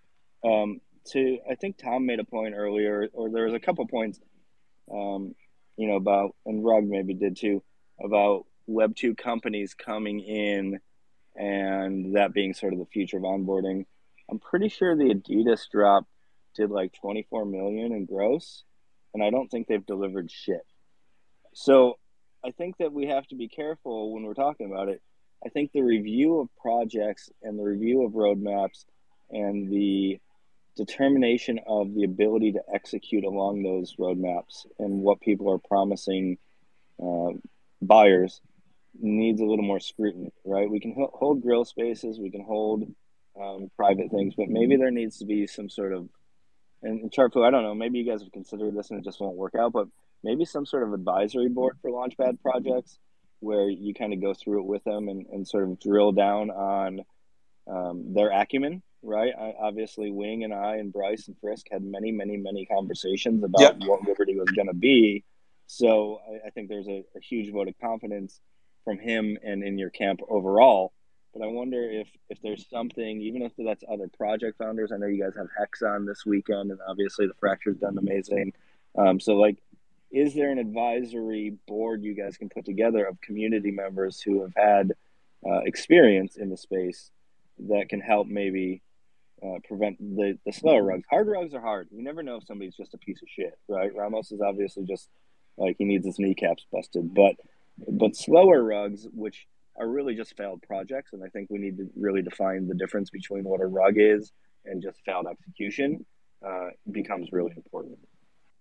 [SPEAKER 13] Um, to I think Tom made a point earlier, or there was a couple points, um, you know, about and Rug maybe did too, about Web two companies coming in, and that being sort of the future of onboarding. I'm pretty sure the Adidas drop did like 24 million in gross, and I don't think they've delivered shit. So I think that we have to be careful when we're talking about it. I think the review of projects and the review of roadmaps and the determination of the ability to execute along those roadmaps and what people are promising uh, buyers needs a little more scrutiny, right? We can hold grill spaces, we can hold um, private things, but maybe there needs to be some sort of and, and Chartfu, I don't know, maybe you guys have considered this and it just won't work out, but maybe some sort of advisory board for Launchpad projects where you kind of go through it with them and, and sort of drill down on um, their acumen, right? I, obviously, Wing and I and Bryce and Frisk had many, many, many conversations about yep. what Liberty was going to be. So I, I think there's a, a huge vote of confidence from him and in your camp overall. But I wonder if if there's something, even if that's other project founders. I know you guys have Hex on this weekend, and obviously the Fracture's done amazing. Um, so like, is there an advisory board you guys can put together of community members who have had uh, experience in the space that can help maybe uh, prevent the, the slower rugs? Hard rugs are hard. You never know if somebody's just a piece of shit, right? Ramos is obviously just like he needs his kneecaps busted, but but slower rugs, which are really just failed projects. And I think we need to really define the difference between what a rug is and just failed execution uh, becomes really important.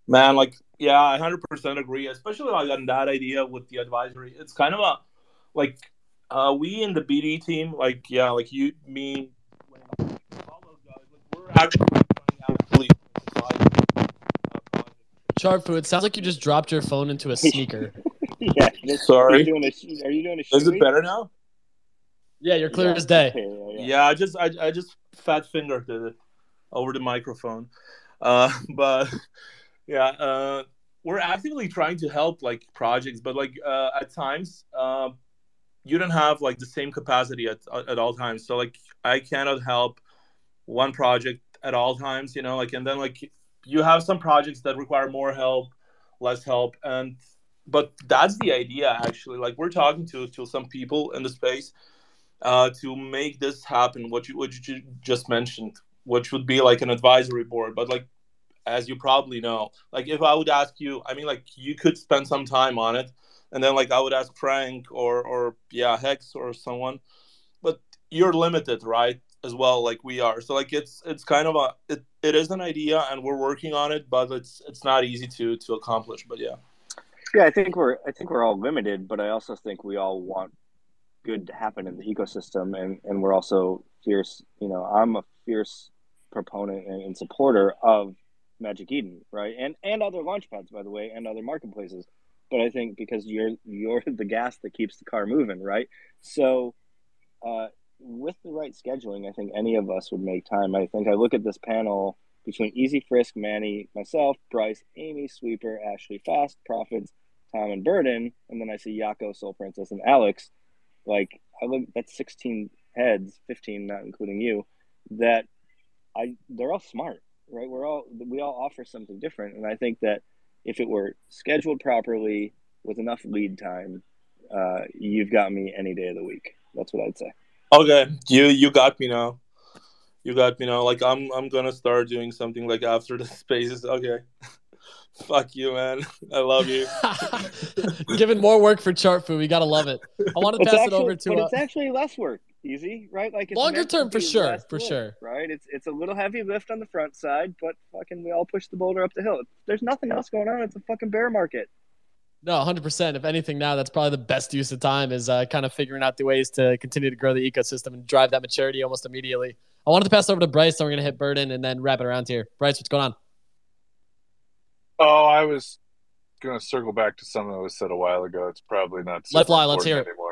[SPEAKER 11] Man, like, yeah, I hundred percent agree. Especially like on that idea with the advisory. It's kind of a like uh, we in the BD team, like, yeah, like you, me, all those guys, like, we're actually actually
[SPEAKER 1] Chartfu, it sounds like you just dropped your phone into a sneaker. *laughs*
[SPEAKER 13] yeah. this-
[SPEAKER 11] Sorry.
[SPEAKER 13] Are you doing a, are you doing a
[SPEAKER 11] Is it better now?
[SPEAKER 1] Yeah, you're clear
[SPEAKER 13] Yeah,
[SPEAKER 1] as day.
[SPEAKER 13] okay, yeah, yeah.
[SPEAKER 11] Yeah, I just I, I just fat fingered it over the microphone. Uh, *laughs* but yeah, uh, we're actively trying to help like projects, but like uh, at times uh, you don't have like the same capacity at at all times. So like I cannot help one project at all times, you know, like and then like you have some projects that require more help, less help, and but that's the idea actually. Like we're talking to to some people in the space uh, to make this happen. What you what you just mentioned, which would be like an advisory board, but like as you probably know, like if I would ask you, I mean, like you could spend some time on it, and then like I would ask Frank or or yeah Hex or someone, but you're limited, right? As well, like we are. So like it's it's kind of a it, it is an idea, and we're working on it, but it's it's not easy to to accomplish. But yeah.
[SPEAKER 13] Yeah, I think we're I think we're all limited, but I also think we all want good to happen in the ecosystem, and and we're also fierce. You know, I'm a fierce proponent and, and supporter of Magic Eden, right, and and other launchpads, by the way, and other marketplaces. But I think because you're *laughs* you're the gas that keeps the car moving, right? So, uh, with the right scheduling, I think any of us would make time. I think I look at this panel between Easy Frisk, Manny, myself, Bryce, Amy, Sweeper, Ashley, Fast, Profits, Tom, and Burden, and then I see Yako, Soul Princess, and Alex. Like I look, that's sixteen heads, fifteen, not including you. That I they're all smart, right? We're all we all offer something different, and I think that if it were scheduled properly with enough lead time, uh, you've got me any day of the week. That's what I'd say.
[SPEAKER 11] Okay, you you got me now. You got me now. Like I'm I'm gonna start doing something like after the *laughs* spaces. Okay. *laughs* Fuck you, man. *laughs* I love you.
[SPEAKER 1] Giving more work for Chartfu, We gotta love it. I want to
[SPEAKER 13] It's
[SPEAKER 1] pass
[SPEAKER 13] actually,
[SPEAKER 1] it over to
[SPEAKER 13] but
[SPEAKER 1] uh,
[SPEAKER 13] it's actually less work. Easy, right? Like it's
[SPEAKER 1] Longer term, for sure, for
[SPEAKER 13] lift,
[SPEAKER 1] sure.
[SPEAKER 13] Right? It's it's a little heavy lift on the front side, but fucking we all push the boulder up the hill. There's nothing else going on. It's a fucking bear market.
[SPEAKER 1] No, 100%. If anything, now that's probably the best use of time is uh, kind of figuring out the ways to continue to grow the ecosystem and drive that maturity almost immediately. I wanted to pass over to Bryce, so we're going to hit Burden and then wrap it around here. Bryce, what's going on?
[SPEAKER 9] Oh, I was going to circle back to something that was said a while ago. It's probably not
[SPEAKER 1] Let
[SPEAKER 9] super
[SPEAKER 1] fly, let's
[SPEAKER 9] important
[SPEAKER 1] hear it.
[SPEAKER 9] anymore.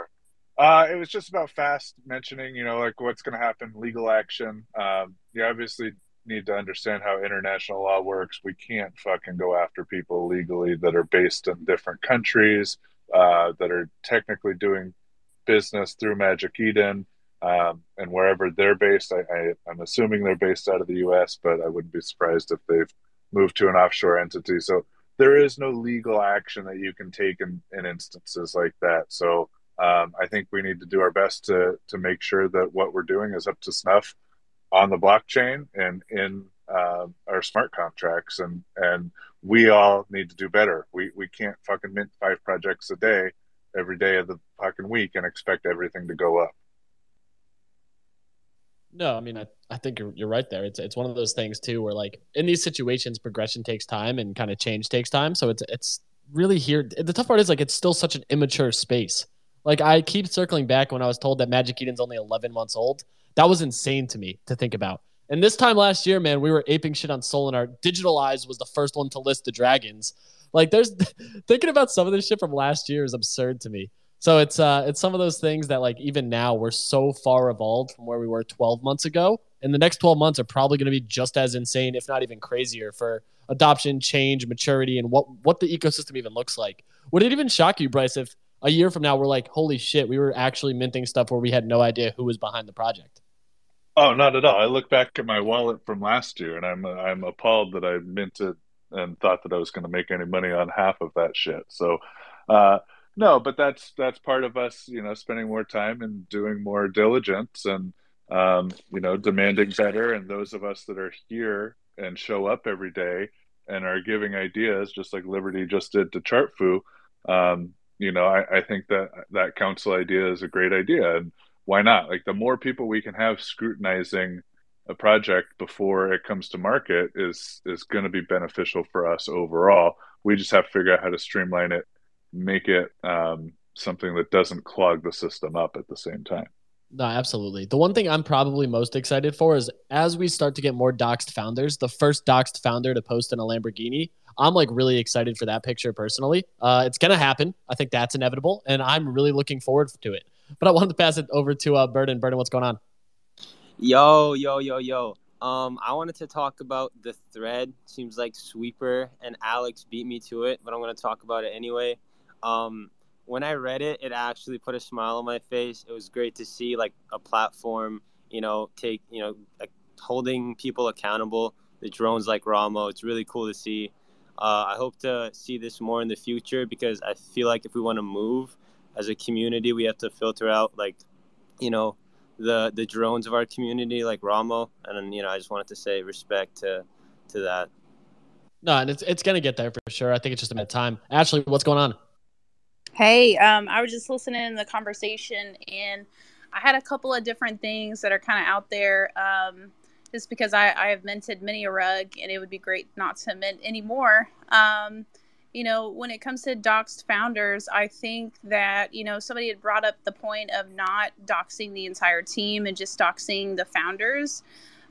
[SPEAKER 9] Uh, it was just about fast mentioning, you know, like what's going to happen, legal action. Um, you obviously need to understand how international law works. We can't fucking go after people legally that are based in different countries, uh, that are technically doing business through Magic Eden, um, and wherever they're based. I, I'm assuming they're based out of the U.S., but I wouldn't be surprised if they've moved to an offshore entity. So there is no legal action that you can take in, in instances like that. So um, I think we need to do our best to to make sure that what we're doing is up to snuff on the blockchain and in uh, our smart contracts, and and we all need to do better. We we can't fucking mint five projects a day every day of the fucking week and expect everything to go up.
[SPEAKER 1] No, I mean, I, I think you're, you're right there. It's, it's one of those things, too, where like in these situations, progression takes time and kind of change takes time. So it's, it's really here. The tough part is like it's still such an immature space. Like I keep circling back when I was told that Magic Eden's only 11 months old. That was insane to me to think about. And this time last year, man, we were aping shit on Solanart. Digital Eyes was the first one to list the dragons. Like there's *laughs* thinking about some of this shit from last year is absurd to me. So it's uh it's some of those things that like even now we're so far evolved from where we were 12 months ago. And the next 12 months are probably going to be just as insane, if not even crazier, for adoption, change, maturity, and what what the ecosystem even looks like. Would it even shock you, Bryce, if a year from now we're like, holy shit, we were actually minting stuff where we had no idea who was behind the project?
[SPEAKER 9] Oh, not at all. I look back at my wallet from last year, and I'm I'm appalled that I minted and thought that I was going to make any money on half of that shit. So, uh, no, but that's that's part of us, you know, spending more time and doing more diligence and um, you know, demanding better. And those of us that are here and show up every day and are giving ideas, just like Liberty just did to Chartfu, um, you know, I, I think that that council idea is a great idea, and why not? Like the more people we can have scrutinizing a project before it comes to market is is going to be beneficial for us overall. We just have to figure out how to streamline it, make it um, something that doesn't clog the system up at the same time.
[SPEAKER 1] No, absolutely. The one thing I'm probably most excited for is as we start to get more doxed founders, the first doxed founder to post in a Lamborghini. I'm like really excited for that picture personally. Uh, it's gonna happen. I think that's inevitable, and I'm really looking forward to it. But I wanted to pass it over to uh, Burden. Burden, what's going on?
[SPEAKER 14] Yo, yo, yo, yo. Um, I wanted to talk about the thread. Seems like Sweeper and Alex beat me to it, but I'm gonna talk about it anyway. Um, when I read it, it actually put a smile on my face. It was great to see like a platform, you know, take you know, like, holding people accountable. The drones like Ramo. It's really cool to see. Uh, I hope to see this more in the future because I feel like if we want to move as a community, we have to filter out like, you know, the the drones of our community like Ramo, and you know I just wanted to say respect to to that.
[SPEAKER 1] No, and it's it's gonna get there for sure. I think it's just a matter of time. Ashley, what's going on?
[SPEAKER 15] Hey, um, I was just listening to the conversation, and I had a couple of different things that are kind of out there. Um, just because I, I have minted many a rug, and it would be great not to mint anymore. Um, you know, when it comes to doxed founders, I think that, you know, somebody had brought up the point of not doxing the entire team and just doxing the founders.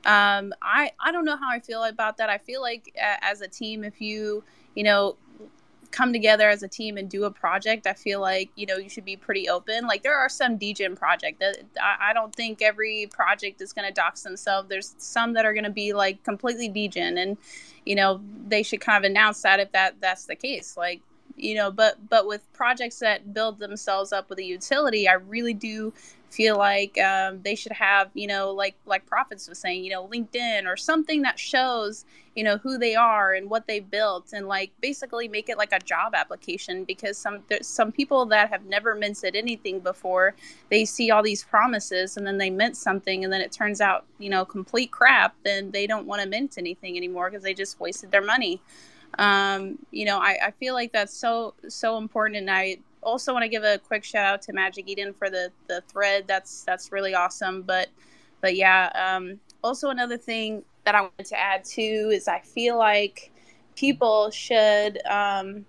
[SPEAKER 15] Um, I, I don't know how I feel about that. I feel like uh, as a team, if you, you know, come together as a team and do a project, I feel like you know you should be pretty open. Like there are some degen project that I, don't think every project is going to dox themselves. There's some that are going to be like completely degen, and you know they should kind of announce that if that that's the case like you know but but with projects that build themselves up with a utility i really do feel like um, they should have you know like like prophets was saying you know linkedin or something that shows you know who they are and what they built and like basically make it like a job application because some there's some people that have never minted anything before they see all these promises and then they mint something and then it turns out you know complete crap then they don't want to mint anything anymore because they just wasted their money. Um, you know I, I feel like that's so so important and i also want to give a quick shout out to Magic Eden for the the thread. That's that's really awesome. But but yeah, um, also another thing that I wanted to add too is I feel like people should um,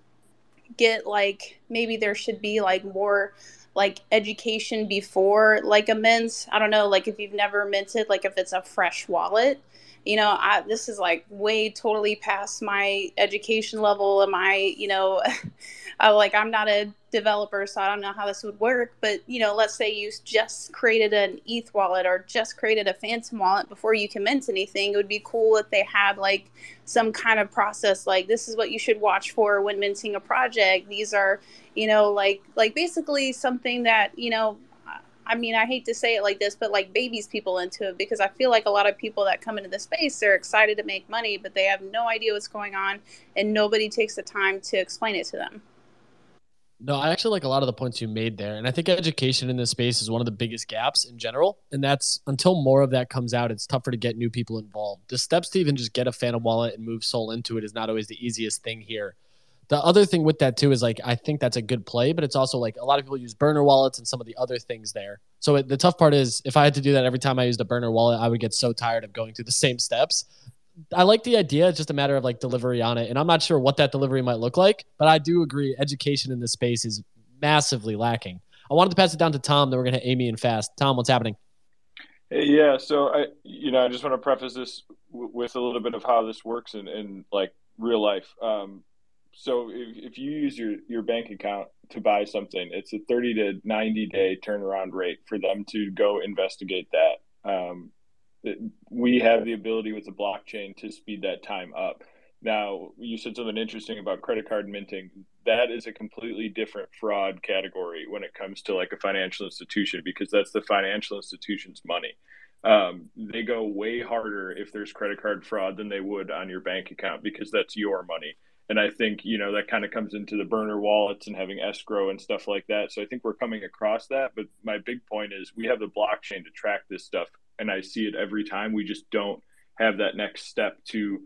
[SPEAKER 15] get like maybe there should be like more like education before like a mint. I don't know, like if you've never minted, like if it's a fresh wallet. You know, I, this is like way totally past my education level and my, you know, *laughs* uh, like I'm not a developer, so I don't know how this would work. But you know, let's say you just created an ETH wallet or just created a Phantom wallet before you commence anything. It would be cool if they had like some kind of process, like this is what you should watch for when minting a project. These are, you know, like like basically something that you know. I mean, I hate to say it like this, but like babies people into it because I feel like a lot of people that come into the space, they're excited to make money, but they have no idea what's going on and nobody takes the time to explain it to them.
[SPEAKER 1] No, I actually like a lot of the points you made there. And I think education in this space is one of the biggest gaps in general. And that's until more of that comes out, it's tougher to get new people involved. The steps to even just get a Phantom wallet and move SOL into it is not always the easiest thing here. The other thing with that too is like I think that's a good play, but it's also like a lot of people use burner wallets and some of the other things there. So it, the tough part is if I had to do that every time I used a burner wallet, I would get so tired of going through the same steps I like the idea. It's just a matter of like delivery on it. And I'm not sure what that delivery might look like, but I do agree education in this space is massively lacking. I wanted to pass it down to Tom, then we're going to Amy and Fast. Tom, what's happening?
[SPEAKER 5] Yeah, so I, you know, I just want to preface this w- with a little bit of how this works in, in like real life. Um, so if, if you use your, your bank account to buy something, it's a 30 to 90 day turnaround rate for them to go investigate that. Um, we have the ability with the blockchain to speed that time up. Now, you said something interesting about credit card minting. That is a completely different fraud category when it comes to like a financial institution because that's the financial institution's money. Um, they go way harder if there's credit card fraud than they would on your bank account because that's your money. And I think, you know, that kind of comes into the burner wallets and having escrow and stuff like that. So I think we're coming across that. But my big point is we have the blockchain to track this stuff and I see it every time. We just don't have that next step to,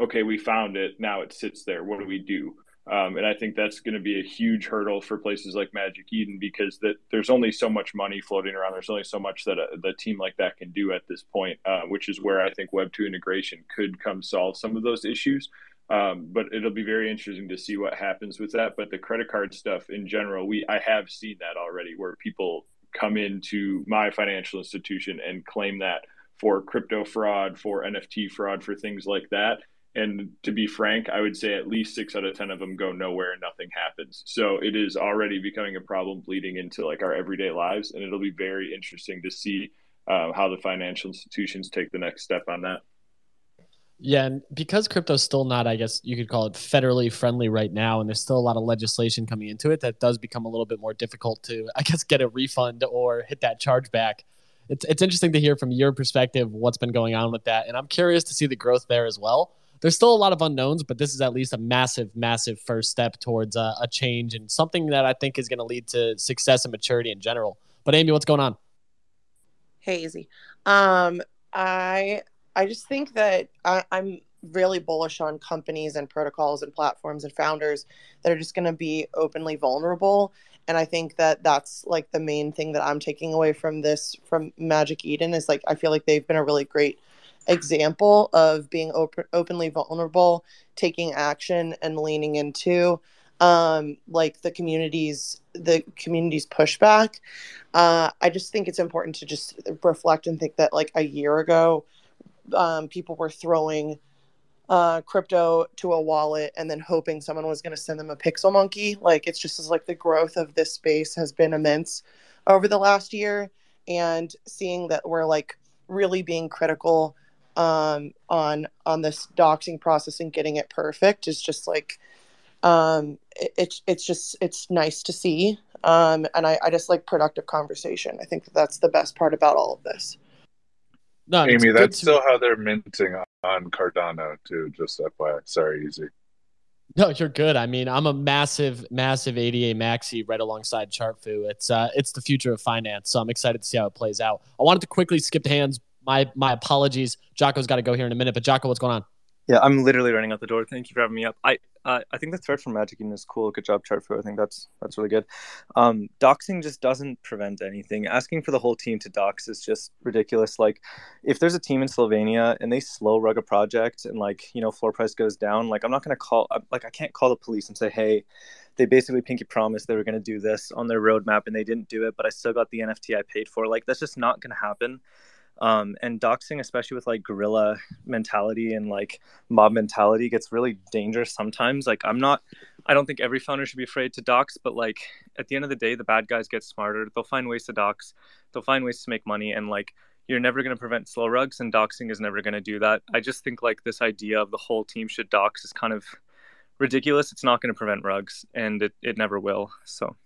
[SPEAKER 5] okay, we found it. Now it sits there. What do we do? Um, and I think that's going to be a huge hurdle for places like Magic Eden because that there's only so much money floating around. There's only so much that a, the team like that can do at this point, uh, which is where I think Web two integration could come solve some of those issues. Um, but it'll be very interesting to see what happens with that. But the credit card stuff in general, we I have seen that already where people come into my financial institution and claim that for crypto fraud, for NFT fraud, for things like that. And to be frank, I would say at least six out of 10 of them go nowhere and nothing happens. So it is already becoming a problem bleeding into like our everyday lives. And it'll be very interesting to see uh, how the financial institutions take the next step on that.
[SPEAKER 1] Yeah, and because crypto's still not, I guess you could call it federally friendly right now, and there's still a lot of legislation coming into it, that does become a little bit more difficult to, I guess, get a refund or hit that chargeback. It's it's interesting to hear from your perspective what's been going on with that, and I'm curious to see the growth there as well. There's still a lot of unknowns, but this is at least a massive, massive first step towards a, a change and something that I think is going to lead to success and maturity in general. But Amy, what's going on?
[SPEAKER 16] Hey, Izzy. Um, I I just think that I, I'm really bullish on companies and protocols and platforms and founders that are just going to be openly vulnerable. And i think that that's like the main thing that i'm taking away from this from magic eden is like i feel like they've been a really great example of being open, openly vulnerable taking action and leaning into um, like the community's the community's pushback. Uh, i just think it's important to just reflect and think that like a year ago um, people were throwing uh, crypto to a wallet and then hoping someone was going to send them a pixel monkey. Like it's just as like the growth of this space has been immense over the last year, and seeing that we're like really being critical um, on on this doxing process and getting it perfect is just like um, it, it's it's just it's nice to see. Um, and I, I just like productive conversation. I think that that's the best part about all of this.
[SPEAKER 1] No,
[SPEAKER 9] Amy, that's still how they're minting on Cardano too. Just FYI. Sorry, easy.
[SPEAKER 1] No, you're good. I mean, I'm a massive, massive ADA maxi right alongside Chartfu. It's uh, it's the future of finance, so I'm excited to see how it plays out. I wanted to quickly skip hands. My my apologies. Jocko's got to go here in a minute, but Jocko, what's going on?
[SPEAKER 17] Yeah, I'm literally running out the door. Thank you for having me up. I uh, I think the thread from Magic Eden is cool. Good job, Chartfu. I think that's that's really good. Um, doxing just doesn't prevent anything. Asking for the whole team to dox is just ridiculous. Like, if there's a team in Slovenia and they slow rug a project and like you know floor price goes down, like I'm not gonna call like I can't call the police and say, hey, they basically pinky promised they were gonna do this on their roadmap and they didn't do it, but I still got the NFT I paid for. Like that's just not gonna happen um, and doxing especially with like guerrilla mentality and like mob mentality gets really dangerous sometimes. Like i'm not i don't think every founder should be afraid to dox but like at the end of the day the bad guys get smarter. They'll find ways to dox. They'll find ways to make money. And like you're never going to prevent slow rugs and doxing is never going to do that. I just think like this idea of the whole team should dox is kind of ridiculous. It's not going to prevent rugs and it, it never will. So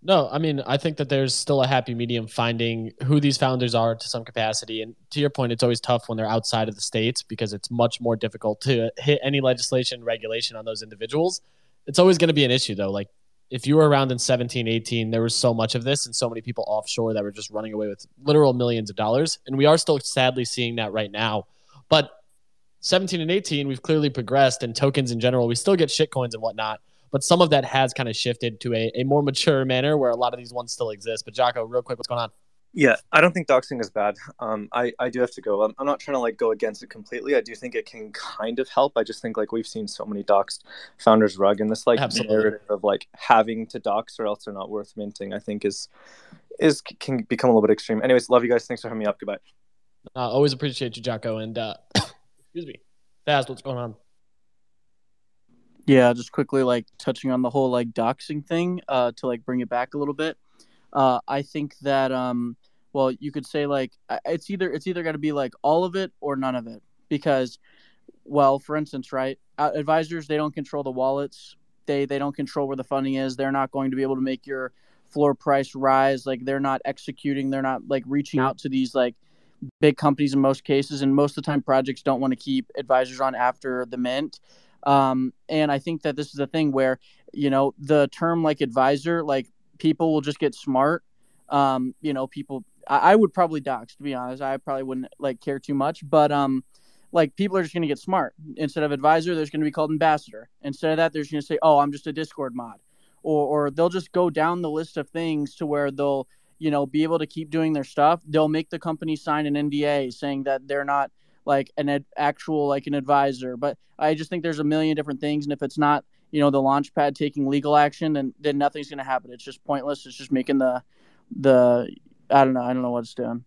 [SPEAKER 1] No, I mean, I think that there's still a happy medium finding who these founders are to some capacity. And to your point, it's always tough when they're outside of the states because it's much more difficult to hit any legislation, regulation on those individuals. It's always going to be an issue, though. Like, if you were around in 17, 18, there was so much of this and so many people offshore that were just running away with literal millions of dollars. And we are still sadly seeing that right now. But 17 and 18, we've clearly progressed, and tokens in general, we still get shitcoins and whatnot but some of that has kind of shifted to a, a more mature manner where a lot of these ones still exist. But Jocko, real quick, what's going on?
[SPEAKER 17] Yeah, I don't think doxing is bad. Um, I, I do have to go. I'm, I'm not trying to like go against it completely. I do think it can kind of help. I just think like we've seen so many doxed founders rug and this like
[SPEAKER 1] Absolutely.
[SPEAKER 17] narrative of like having to dox or else they're not worth minting. I think is is can become a little bit extreme. Anyways, love you guys. Thanks for having me up. Goodbye.
[SPEAKER 1] Uh, always appreciate you, Jocko. And uh, *coughs* excuse me, Fast, what's going on?
[SPEAKER 7] Yeah, just quickly like touching on the whole like doxing thing uh, to like bring it back a little bit. Uh, I think that um, well, you could say like it's either it's either got to be like all of it or none of it because, well, for instance, right, advisors they don't control the wallets, they they don't control where the funding is. They're not going to be able to make your floor price rise. Like they're not executing. They're not like reaching out to these like big companies in most cases, and most of the time projects don't want to keep advisors on after the mint. Um, and I think that this is a thing where you know the term like advisor, like people will just get smart. Um, you know, people. I, I would probably dox to be honest. I probably wouldn't like care too much, but um, like people are just going to get smart. Instead of advisor, there's going to be called ambassador. Instead of that, there's going to say, "Oh, I'm just a Discord mod," or or they'll just go down the list of things to where they'll you know be able to keep doing their stuff. They'll make the company sign an NDA saying that they're not like an actual like an advisor. But I just think there's a million different things, and if it's not you know the launch pad taking legal action, then then nothing's going to happen. It's just pointless. It's just making the the I don't know. I don't know what it's doing.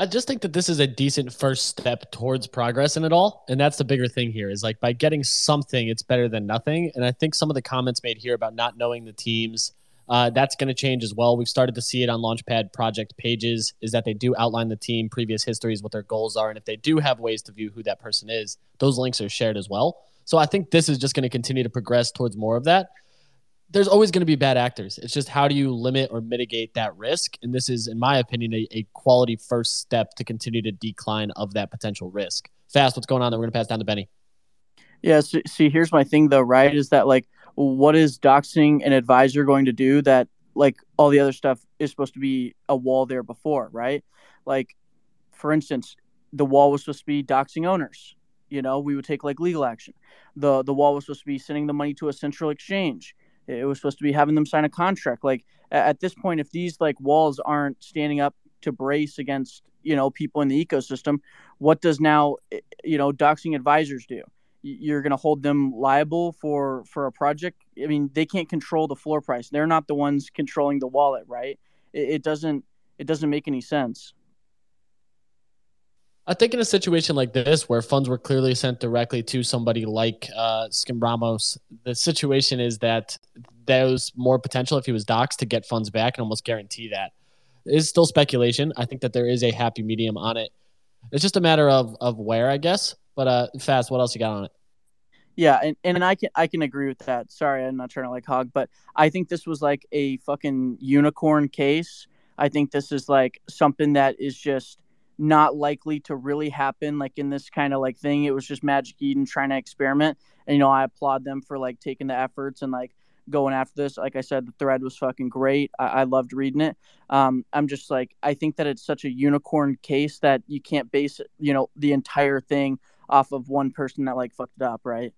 [SPEAKER 1] I just think that this is a decent first step towards progress in it all. And that's the bigger thing here is like by getting something, it's better than nothing. And I think some of the comments made here about not knowing the teams, uh, that's going to change as well. We've started to see it on Launchpad project pages is that they do outline the team, previous histories, what their goals are. And if they do have ways to view who that person is, those links are shared as well. So I think this is just going to continue to progress towards more of that there's always going to be bad actors. It's just how do you limit or mitigate that risk? And this is, in my opinion, a, a quality first step to continue to decline of that potential risk. Fast, what's going on? Then we're going to pass down to Benny.
[SPEAKER 7] Yeah. So, see, here's my thing though, right? Is that like, what is doxing an advisor going to do that like all the other stuff is supposed to be a wall there before, right? Like, for instance, the wall was supposed to be doxing owners. You know, we would take like legal action. The the wall was supposed to be sending the money to a central exchange it was supposed to be having them sign a contract. Like at this point, if these like walls aren't standing up to brace against you know people in the ecosystem, what does now eh, you know doxing advisors do? You're going to hold them liable for for a project. I mean, they can't control the floor price. They're not the ones controlling the wallet, right? It, it doesn't it doesn't make any sense.
[SPEAKER 1] I think in a situation like this, where funds were clearly sent directly to somebody like uh, Skim Ramos, the situation is that there's more potential if he was doxxed to get funds back and almost guarantee that. It is still speculation. I think that there is a happy medium on it. It's just a matter of of where, I guess. But uh, fast, what else you got on it?
[SPEAKER 7] Yeah, and, and I can I can agree with that. Sorry, I'm not trying to like hog, but I think this was like a fucking unicorn case. I think this is like something that is just not likely to really happen like in this kind of like thing it was just Magic Eden trying to experiment and you know i applaud them for like taking the efforts and like going after this like i said the thread was fucking great i, I loved reading it um, i'm just like i think that it's such a unicorn case that you can't base you know the entire thing off of one person that like fucked it up right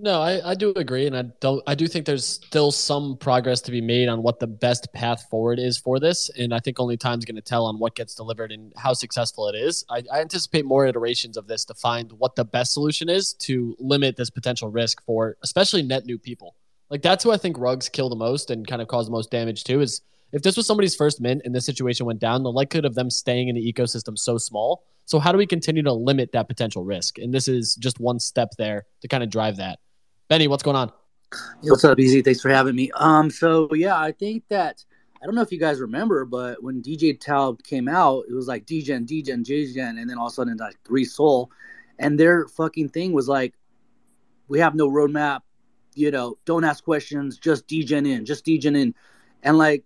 [SPEAKER 1] no, I, I do agree, and I don't. I do think there's still some progress to be made on what the best path forward is for this, and I think only time's going to tell on what gets delivered and how successful it is. I, I anticipate more iterations of this to find what the best solution is to limit this potential risk for, especially net new people. Like that's who I think rugs kill the most and kind of cause the most damage to Is if this was somebody's first mint and this situation went down, the likelihood of them staying in the ecosystem so small. So how do we continue to limit that potential risk? And this is just one step there to kind of drive that. Benny, what's going on?
[SPEAKER 18] What's up, Easy? Thanks for having me. Um, so yeah, I think that I don't know if you guys remember, but when Degentown came out, it was like degen, degen, degen, and then all of a sudden like three SOL, and their fucking thing was like, we have no roadmap, you know, don't ask questions, just degen in, just degen in, and like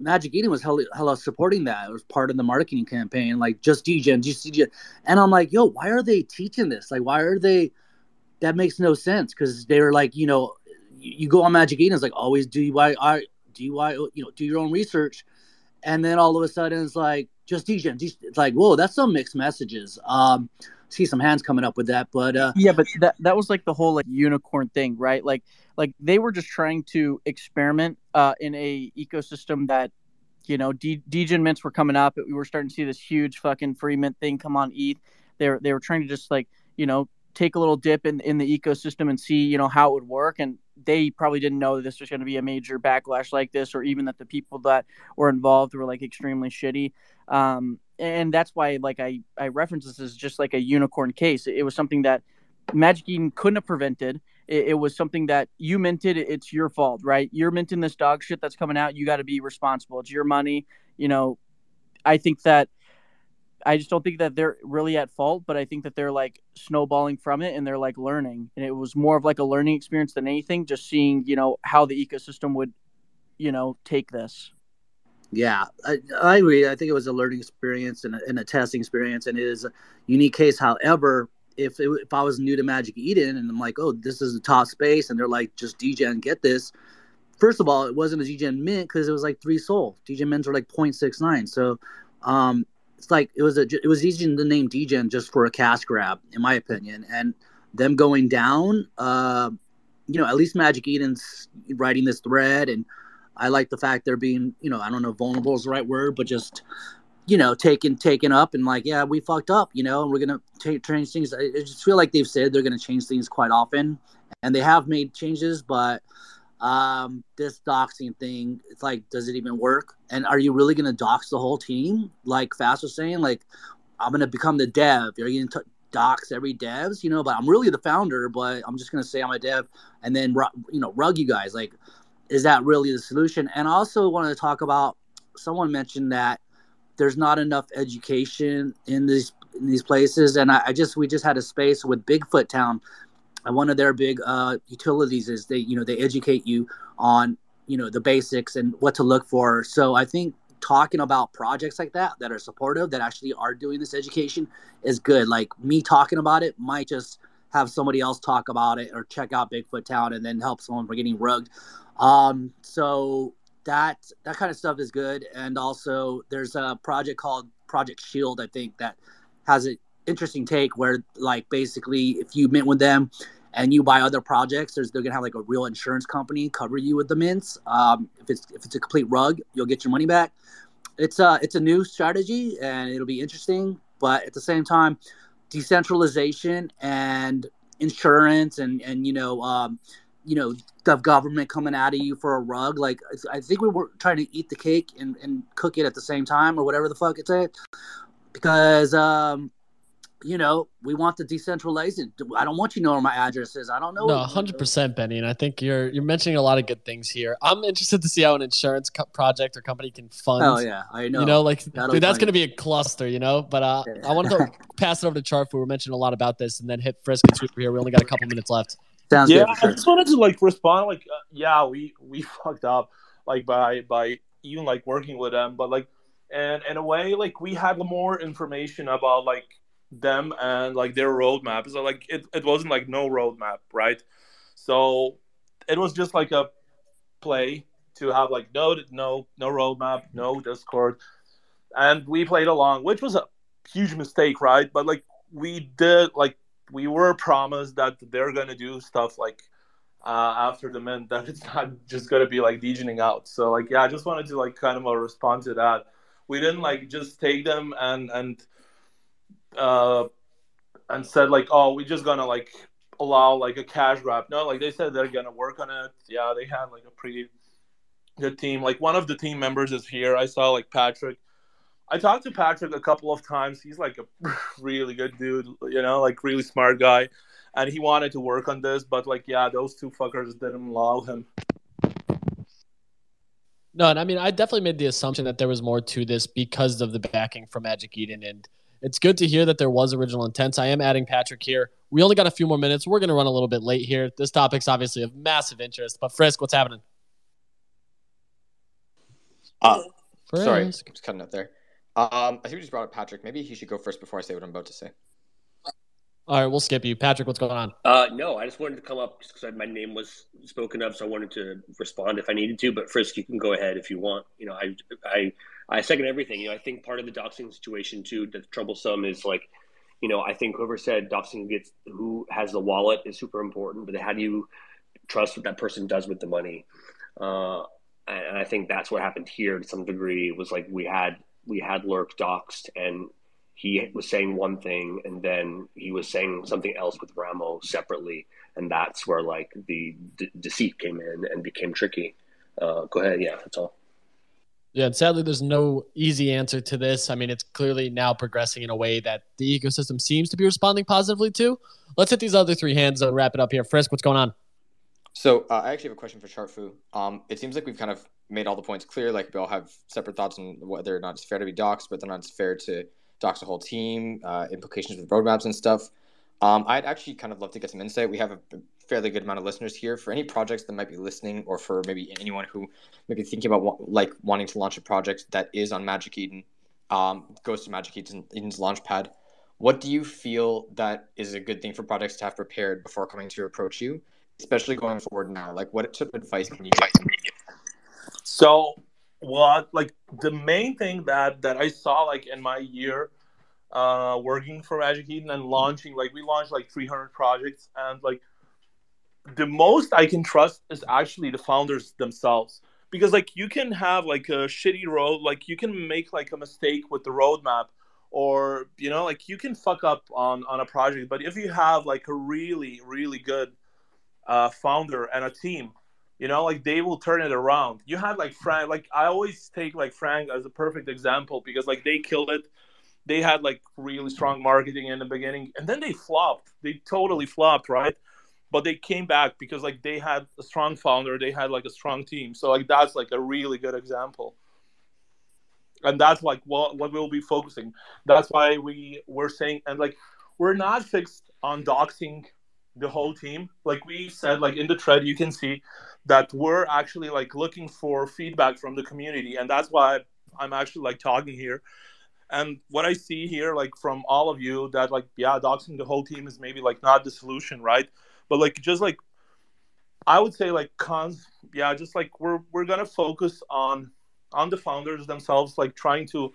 [SPEAKER 18] Magic Eden was hella, hella supporting that. It was part of the marketing campaign, like just degen, just degen, and I'm like, yo, why are they teaching this? Like, why are they? that makes no sense because they were like, you know, you, go on Magic Eden, it's like always why do you know do your own research, and then all of a sudden it's like just DJ. It's like whoa, that's some mixed messages. Um, see some hands coming up with that, but uh,
[SPEAKER 7] yeah, but that that was like the whole like unicorn thing, right? Like like they were just trying to experiment uh, in a ecosystem that you know Degen mints were coming up. We were starting to see this huge fucking free mint thing come on ETH. They were they were trying to just like you know take a little dip in, in the ecosystem and see you know how it would work and they probably didn't know that this was going to be a major backlash like this or even that the people that were involved were like extremely shitty um, and that's why like i i reference this as just like a unicorn case it, was something that Magic Eden couldn't have prevented it, it was something that you minted it's your fault right you're minting this dog shit that's coming out you got to be responsible it's your money you know i think that I just don't think that they're really at fault, but I think that they're like snowballing from it and they're like learning. And it was more of like a learning experience than anything, just seeing, you know, how the ecosystem would, you know, take this.
[SPEAKER 18] Yeah, I, I agree. I think it was a learning experience and a, and a testing experience, and it is a unique case. However, if it, if I was new to Magic Eden and I'm like, oh, this is the top space, and they're like, just degen, get this. First of all, it wasn't a degen mint because it was like three SOL. degen mints are like 0.69. So um, it's like it was a it was easy to name Degen just for a cash grab, in my opinion, and them going down. Uh, you know, at least Magic Eden's writing this thread, and I like the fact they're being, you know, I don't know, vulnerable is the right word, but just, you know, taken taken up and like, yeah, we fucked up, you know, and we're gonna t- change things. I just feel like they've said they're gonna change things quite often, and they have made changes, but um, this doxing thing, it's like, does it even work? And are you really gonna dox the whole team? Like Fast was saying, like, I'm gonna become the dev. You're you gonna t- dox every devs? You know, but I'm really the founder, but I'm just gonna say I'm a dev, and then you know, rug you guys. Like, is that really the solution? And I also wanted to talk about. Someone mentioned that there's not enough education in these in these places, and I, I just we just had a space with Bigfoot Town. And one of their big uh, utilities is they you know they educate you on you know the basics and what to look for. So i think talking about projects like that that are supportive that actually are doing this education is good. Like me talking about it might just have somebody else talk about it or check out Bigfoot Town and then help someone from getting rugged. Um, so that that kind of stuff is good and also there's a project called project shield i think that has an interesting take where like basically if you mint with them and you buy other projects, there's they're gonna have like a real insurance company cover you with the mints. Um, if it's if it's a complete rug, you'll get your money back. It's a it's a new strategy and it'll be interesting, but at the same time, decentralization and insurance and and you know um, you know the government coming out of you for a rug. Like I think we were trying to eat the cake and, and cook it at the same time or whatever the fuck it's at. Because um, you know, we want the decentralization. I don't want you to know where my address is. I don't know.
[SPEAKER 1] No, hundred percent, Benny. And I think you're you're mentioning a lot of good things here. I'm interested to see how an insurance co- project or company can fund.
[SPEAKER 18] Oh yeah, I know.
[SPEAKER 1] You know, like
[SPEAKER 18] That'll
[SPEAKER 1] dude, that's going to be a cluster. You know, but uh,
[SPEAKER 18] Yeah.
[SPEAKER 1] I want to *laughs* pass it over to Chartfu. We're mentioning a lot about this, and then hit Frisk and Sweeper here. We only got a couple minutes left.
[SPEAKER 18] Sounds
[SPEAKER 11] yeah, I just wanted to like respond like uh, yeah, we we *laughs* fucked up like by by even like working with them, but like and in a way like we had more information about like them and like their roadmap. So like it, it wasn't like no roadmap, right? So it was just like a play to have like no no no roadmap, no Discord, and we played along, which was a huge mistake, right? But like we did like we were promised that they're gonna do stuff like uh, after the mint that it's not just gonna be like degening out. So like yeah, I just wanted to like kind of uh, respond to that. We didn't like just take them and and uh and said like oh we're just gonna like allow like a cash grab. No, like they said they're gonna work on it. Yeah, they had like a pretty good team. Like one of the team members is here. I saw like Patrick. I talked to Patrick a couple of times. He's like a *laughs* really good dude, you know, like really smart guy. And he wanted to work on this, but like yeah, those two fuckers didn't allow him.
[SPEAKER 1] No, and I mean, I definitely made the assumption that there was more to this because of the backing from Magic Eden, and it's good to hear that there was original intent. I am adding Patrick here. We only got a few more minutes. We're going to run a little bit late here. This topic's obviously of massive interest, but Frisk, what's happening?
[SPEAKER 19] Uh, sorry,
[SPEAKER 1] Frisk.
[SPEAKER 19] just cutting out there. Um, I think we just brought up Patrick. Maybe he should go first before I say what I'm about to say.
[SPEAKER 1] All right, we'll skip you. Patrick, what's going on?
[SPEAKER 20] Uh, no, I just wanted to come up just because my name was spoken of, so I wanted to respond if I needed to. But Frisk, you can go ahead if you want. You know, I, I, I second everything. You know, I think part of the doxing situation too that's troublesome is like, you know, I think whoever said doxing gets who has the wallet is super important, but how do you trust what that person does with the money? Uh, and and I think that's what happened here to some degree. Was like we had we had Lurk doxed and he was saying one thing and then he was saying something else with Ramo separately, and that's where like the de- deceit came in and became tricky. Uh, go ahead, yeah, that's all.
[SPEAKER 1] Yeah, and sadly, there's no easy answer to this. I mean, it's clearly now progressing in a way that the ecosystem seems to be responding positively to. Let's hit these other three hands and wrap it up here. Frisk, what's going on?
[SPEAKER 19] So uh, I actually have a question for Chartfu. Um, it seems like we've kind of made all the points clear. Like we all have separate thoughts on whether or not it's fair to be doxxed, or not it's fair to dox a whole team, uh, implications with roadmaps and stuff. Um, I'd actually kind of love to get some insight. We have a fairly good amount of listeners here. For any projects that might be listening, or for maybe anyone who may be thinking about like wanting to launch a project that is on Magic Eden, um, goes to Magic Eden, Eden's launchpad. What do you feel that is a good thing for projects to have prepared before coming to approach you, especially going forward now? Like, what sort of advice can you give?
[SPEAKER 11] So what like the main thing that that I saw like in my year uh working for Magic Eden and launching like we launched like 300 projects and like the most I can trust is actually the founders themselves. Because like you can have like a shitty road like you can make like a mistake with the roadmap or you know like you can fuck up on on a project. But if you have like a really really good uh founder and a team you know like they will turn it around. You had like frank like i always take like frank as a perfect example because like they killed it. They had like really strong marketing in the beginning and then they flopped. They totally flopped right? But they came back because like they had a strong founder. They had like a strong team. So like that's like a really good example. And that's like what what we'll be focusing. That's why we we're saying and like we're not fixed on doxing the whole team. Like we said like in the thread you can see that we're actually like looking for feedback from the community and that's why i'm actually like talking here. And what i see here like from all of you that like yeah doxing the whole team is maybe like not the solution right? But like just like i would say like cons yeah just like we're we're gonna focus on on the founders themselves like trying to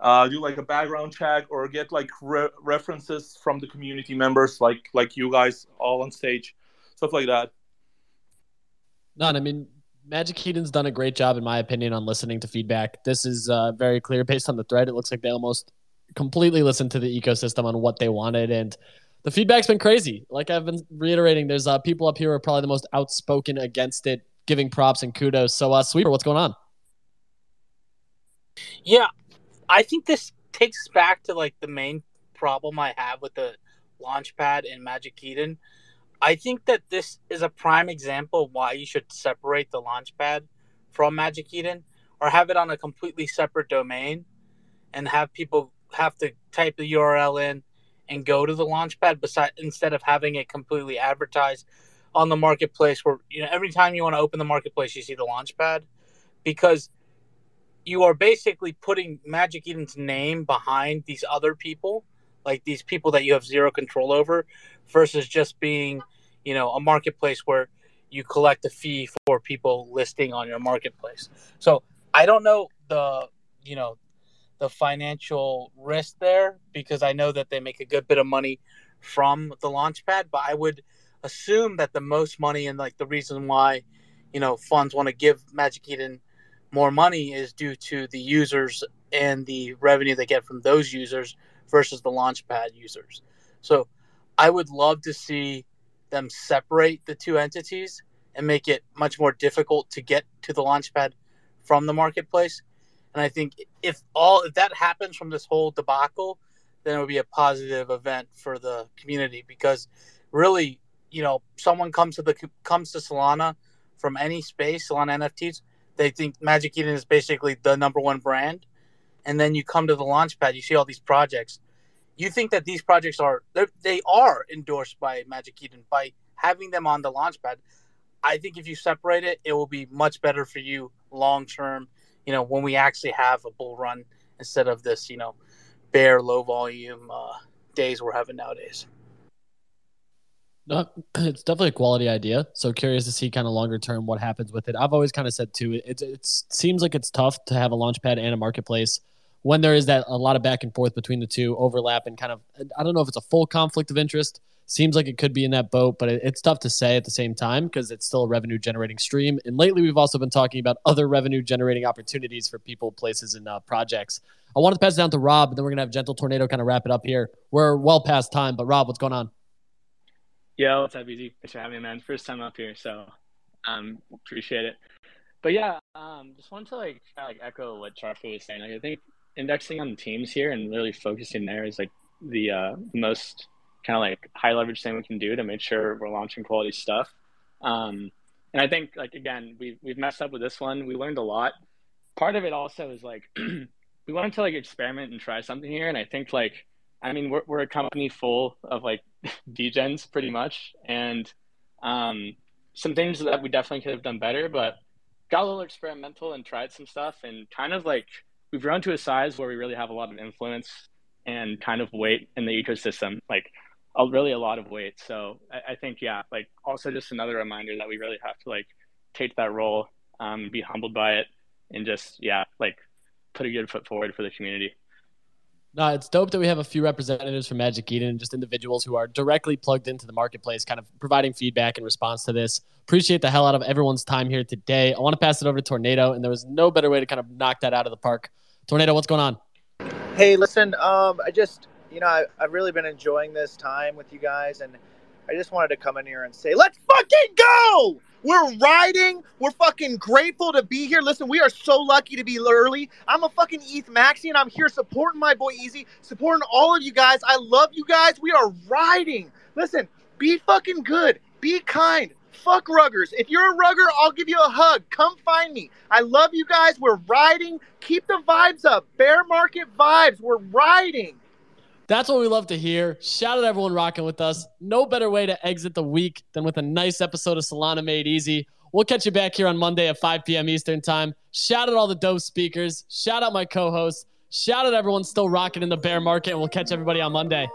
[SPEAKER 11] uh, do like a background check or get like re- references from the community members like like you guys all on stage stuff like that
[SPEAKER 1] None. I mean, Magic Eden's done a great job, in my opinion, on listening to feedback. This is uh, very clear based on the thread. It looks like they almost completely listened to the ecosystem on what they wanted, and the feedback's been crazy. Like I've been reiterating, there's uh, people up here who are probably the most outspoken against it, giving props and kudos. So, uh, Sweeper, what's going on?
[SPEAKER 12] Yeah, I think this takes back to like the main problem I have with the Launchpad in Magic Eden. I think that this is a prime example of why you should separate the Launchpad from Magic Eden or have it on a completely separate domain and have people have to type the URL in and go to the Launchpad beside instead of having it completely advertised on the marketplace where you know every time you want to open the marketplace you see the Launchpad because you are basically putting Magic Eden's name behind these other people, like these people that you have zero control over, versus just being, you know, a marketplace where you collect a fee for people listing on your marketplace. So I don't know the, you know, the financial risk there because I know that they make a good bit of money from the Launchpad, but I would assume that the most money and like the reason why, you know, funds want to give Magic Eden more money is due to the users and the revenue they get from those users versus the launchpad users. So I would love to see them separate the two entities and make it much more difficult to get to the launchpad from the marketplace. And I think if all if that happens from this whole debacle, then it would be a positive event for the community because really, you know, someone comes to the comes to Solana from any space, Solana NFTs, they think Magic Eden is basically the number one brand, and then you come to the launchpad, you see all these projects. You think that these projects are they are endorsed by Magic Eden by having them on the launchpad. I think if you separate it, it will be much better for you long term. You know, when we actually have a bull run instead of this, you know, bear low volume uh, days we're having nowadays. *clears throat*
[SPEAKER 1] It's definitely a quality idea. So curious to see kind of longer term what happens with it. I've always kind of said too, it, it seems like it's tough to have a launchpad and a marketplace when there is that a lot of back and forth between the two, overlap and kind of I don't know if it's a full conflict of interest. Seems like it could be in that boat, but it, it's tough to say at the same time because it's still a revenue generating stream. And lately, we've also been talking about other revenue generating opportunities for people, places, and uh, projects. I wanted to pass it down to Rob, and then we're gonna have Gentle Tornado kind of wrap it up here. We're well past time, but Rob, what's going on?
[SPEAKER 21] Yo, what's up, Easy? Thanks for having me, man. First time up here, so um, appreciate it. But yeah, um, just wanted to like like echo what Chartfu was saying. Like, I think indexing on the teams here and really focusing there is like the uh, most kind of like high leverage thing we can do to make sure we're launching quality stuff. Um, and I think like again, we've we've messed up with this one. We learned a lot. Part of it also is like *clears throat* we wanted to like experiment and try something here, and I think like I mean we're we're a company full of like *laughs* degens pretty much, and um, some things that we definitely could have done better, but got a little experimental and tried some stuff, and kind of like we've grown to a size where we really have a lot of influence and kind of weight in the ecosystem, like a, really a lot of weight. So I, I, think yeah, like also just another reminder that we really have to like take that role, um, be humbled by it, and just yeah, like put a good foot forward for the community.
[SPEAKER 1] No, it's dope that we have a few representatives from Magic Eden just individuals who are directly plugged into the marketplace, kind of providing feedback in response to this. Appreciate the hell out of everyone's time here today. I want to pass it over to Tornado, and there was no better way to kind of knock that out of the park. Tornado, what's going on?
[SPEAKER 22] Hey, listen, um, I just, you know, I, I've really been enjoying this time with you guys, and I just wanted to come in here and say, let's fucking go! We're riding. We're fucking grateful to be here. Listen, we are so lucky to be early. I'm a fucking ETH Maxi, and I'm here supporting my boy Easy, supporting all of you guys. I love you guys. We are riding. Listen, be fucking good. Be kind. Fuck ruggers. If you're a rugger, I'll give you a hug. Come find me. I love you guys. We're riding. Keep the vibes up. Bear market vibes. We're riding.
[SPEAKER 1] That's what we love to hear. Shout out everyone rocking with us. No better way to exit the week than with a nice episode of Solana Made Easy. We'll catch you back here on Monday at 5 p.m. Eastern Time. Shout out all the dope speakers. Shout out my co hosts. Shout out everyone still rocking in the bear market, and we'll catch everybody on Monday.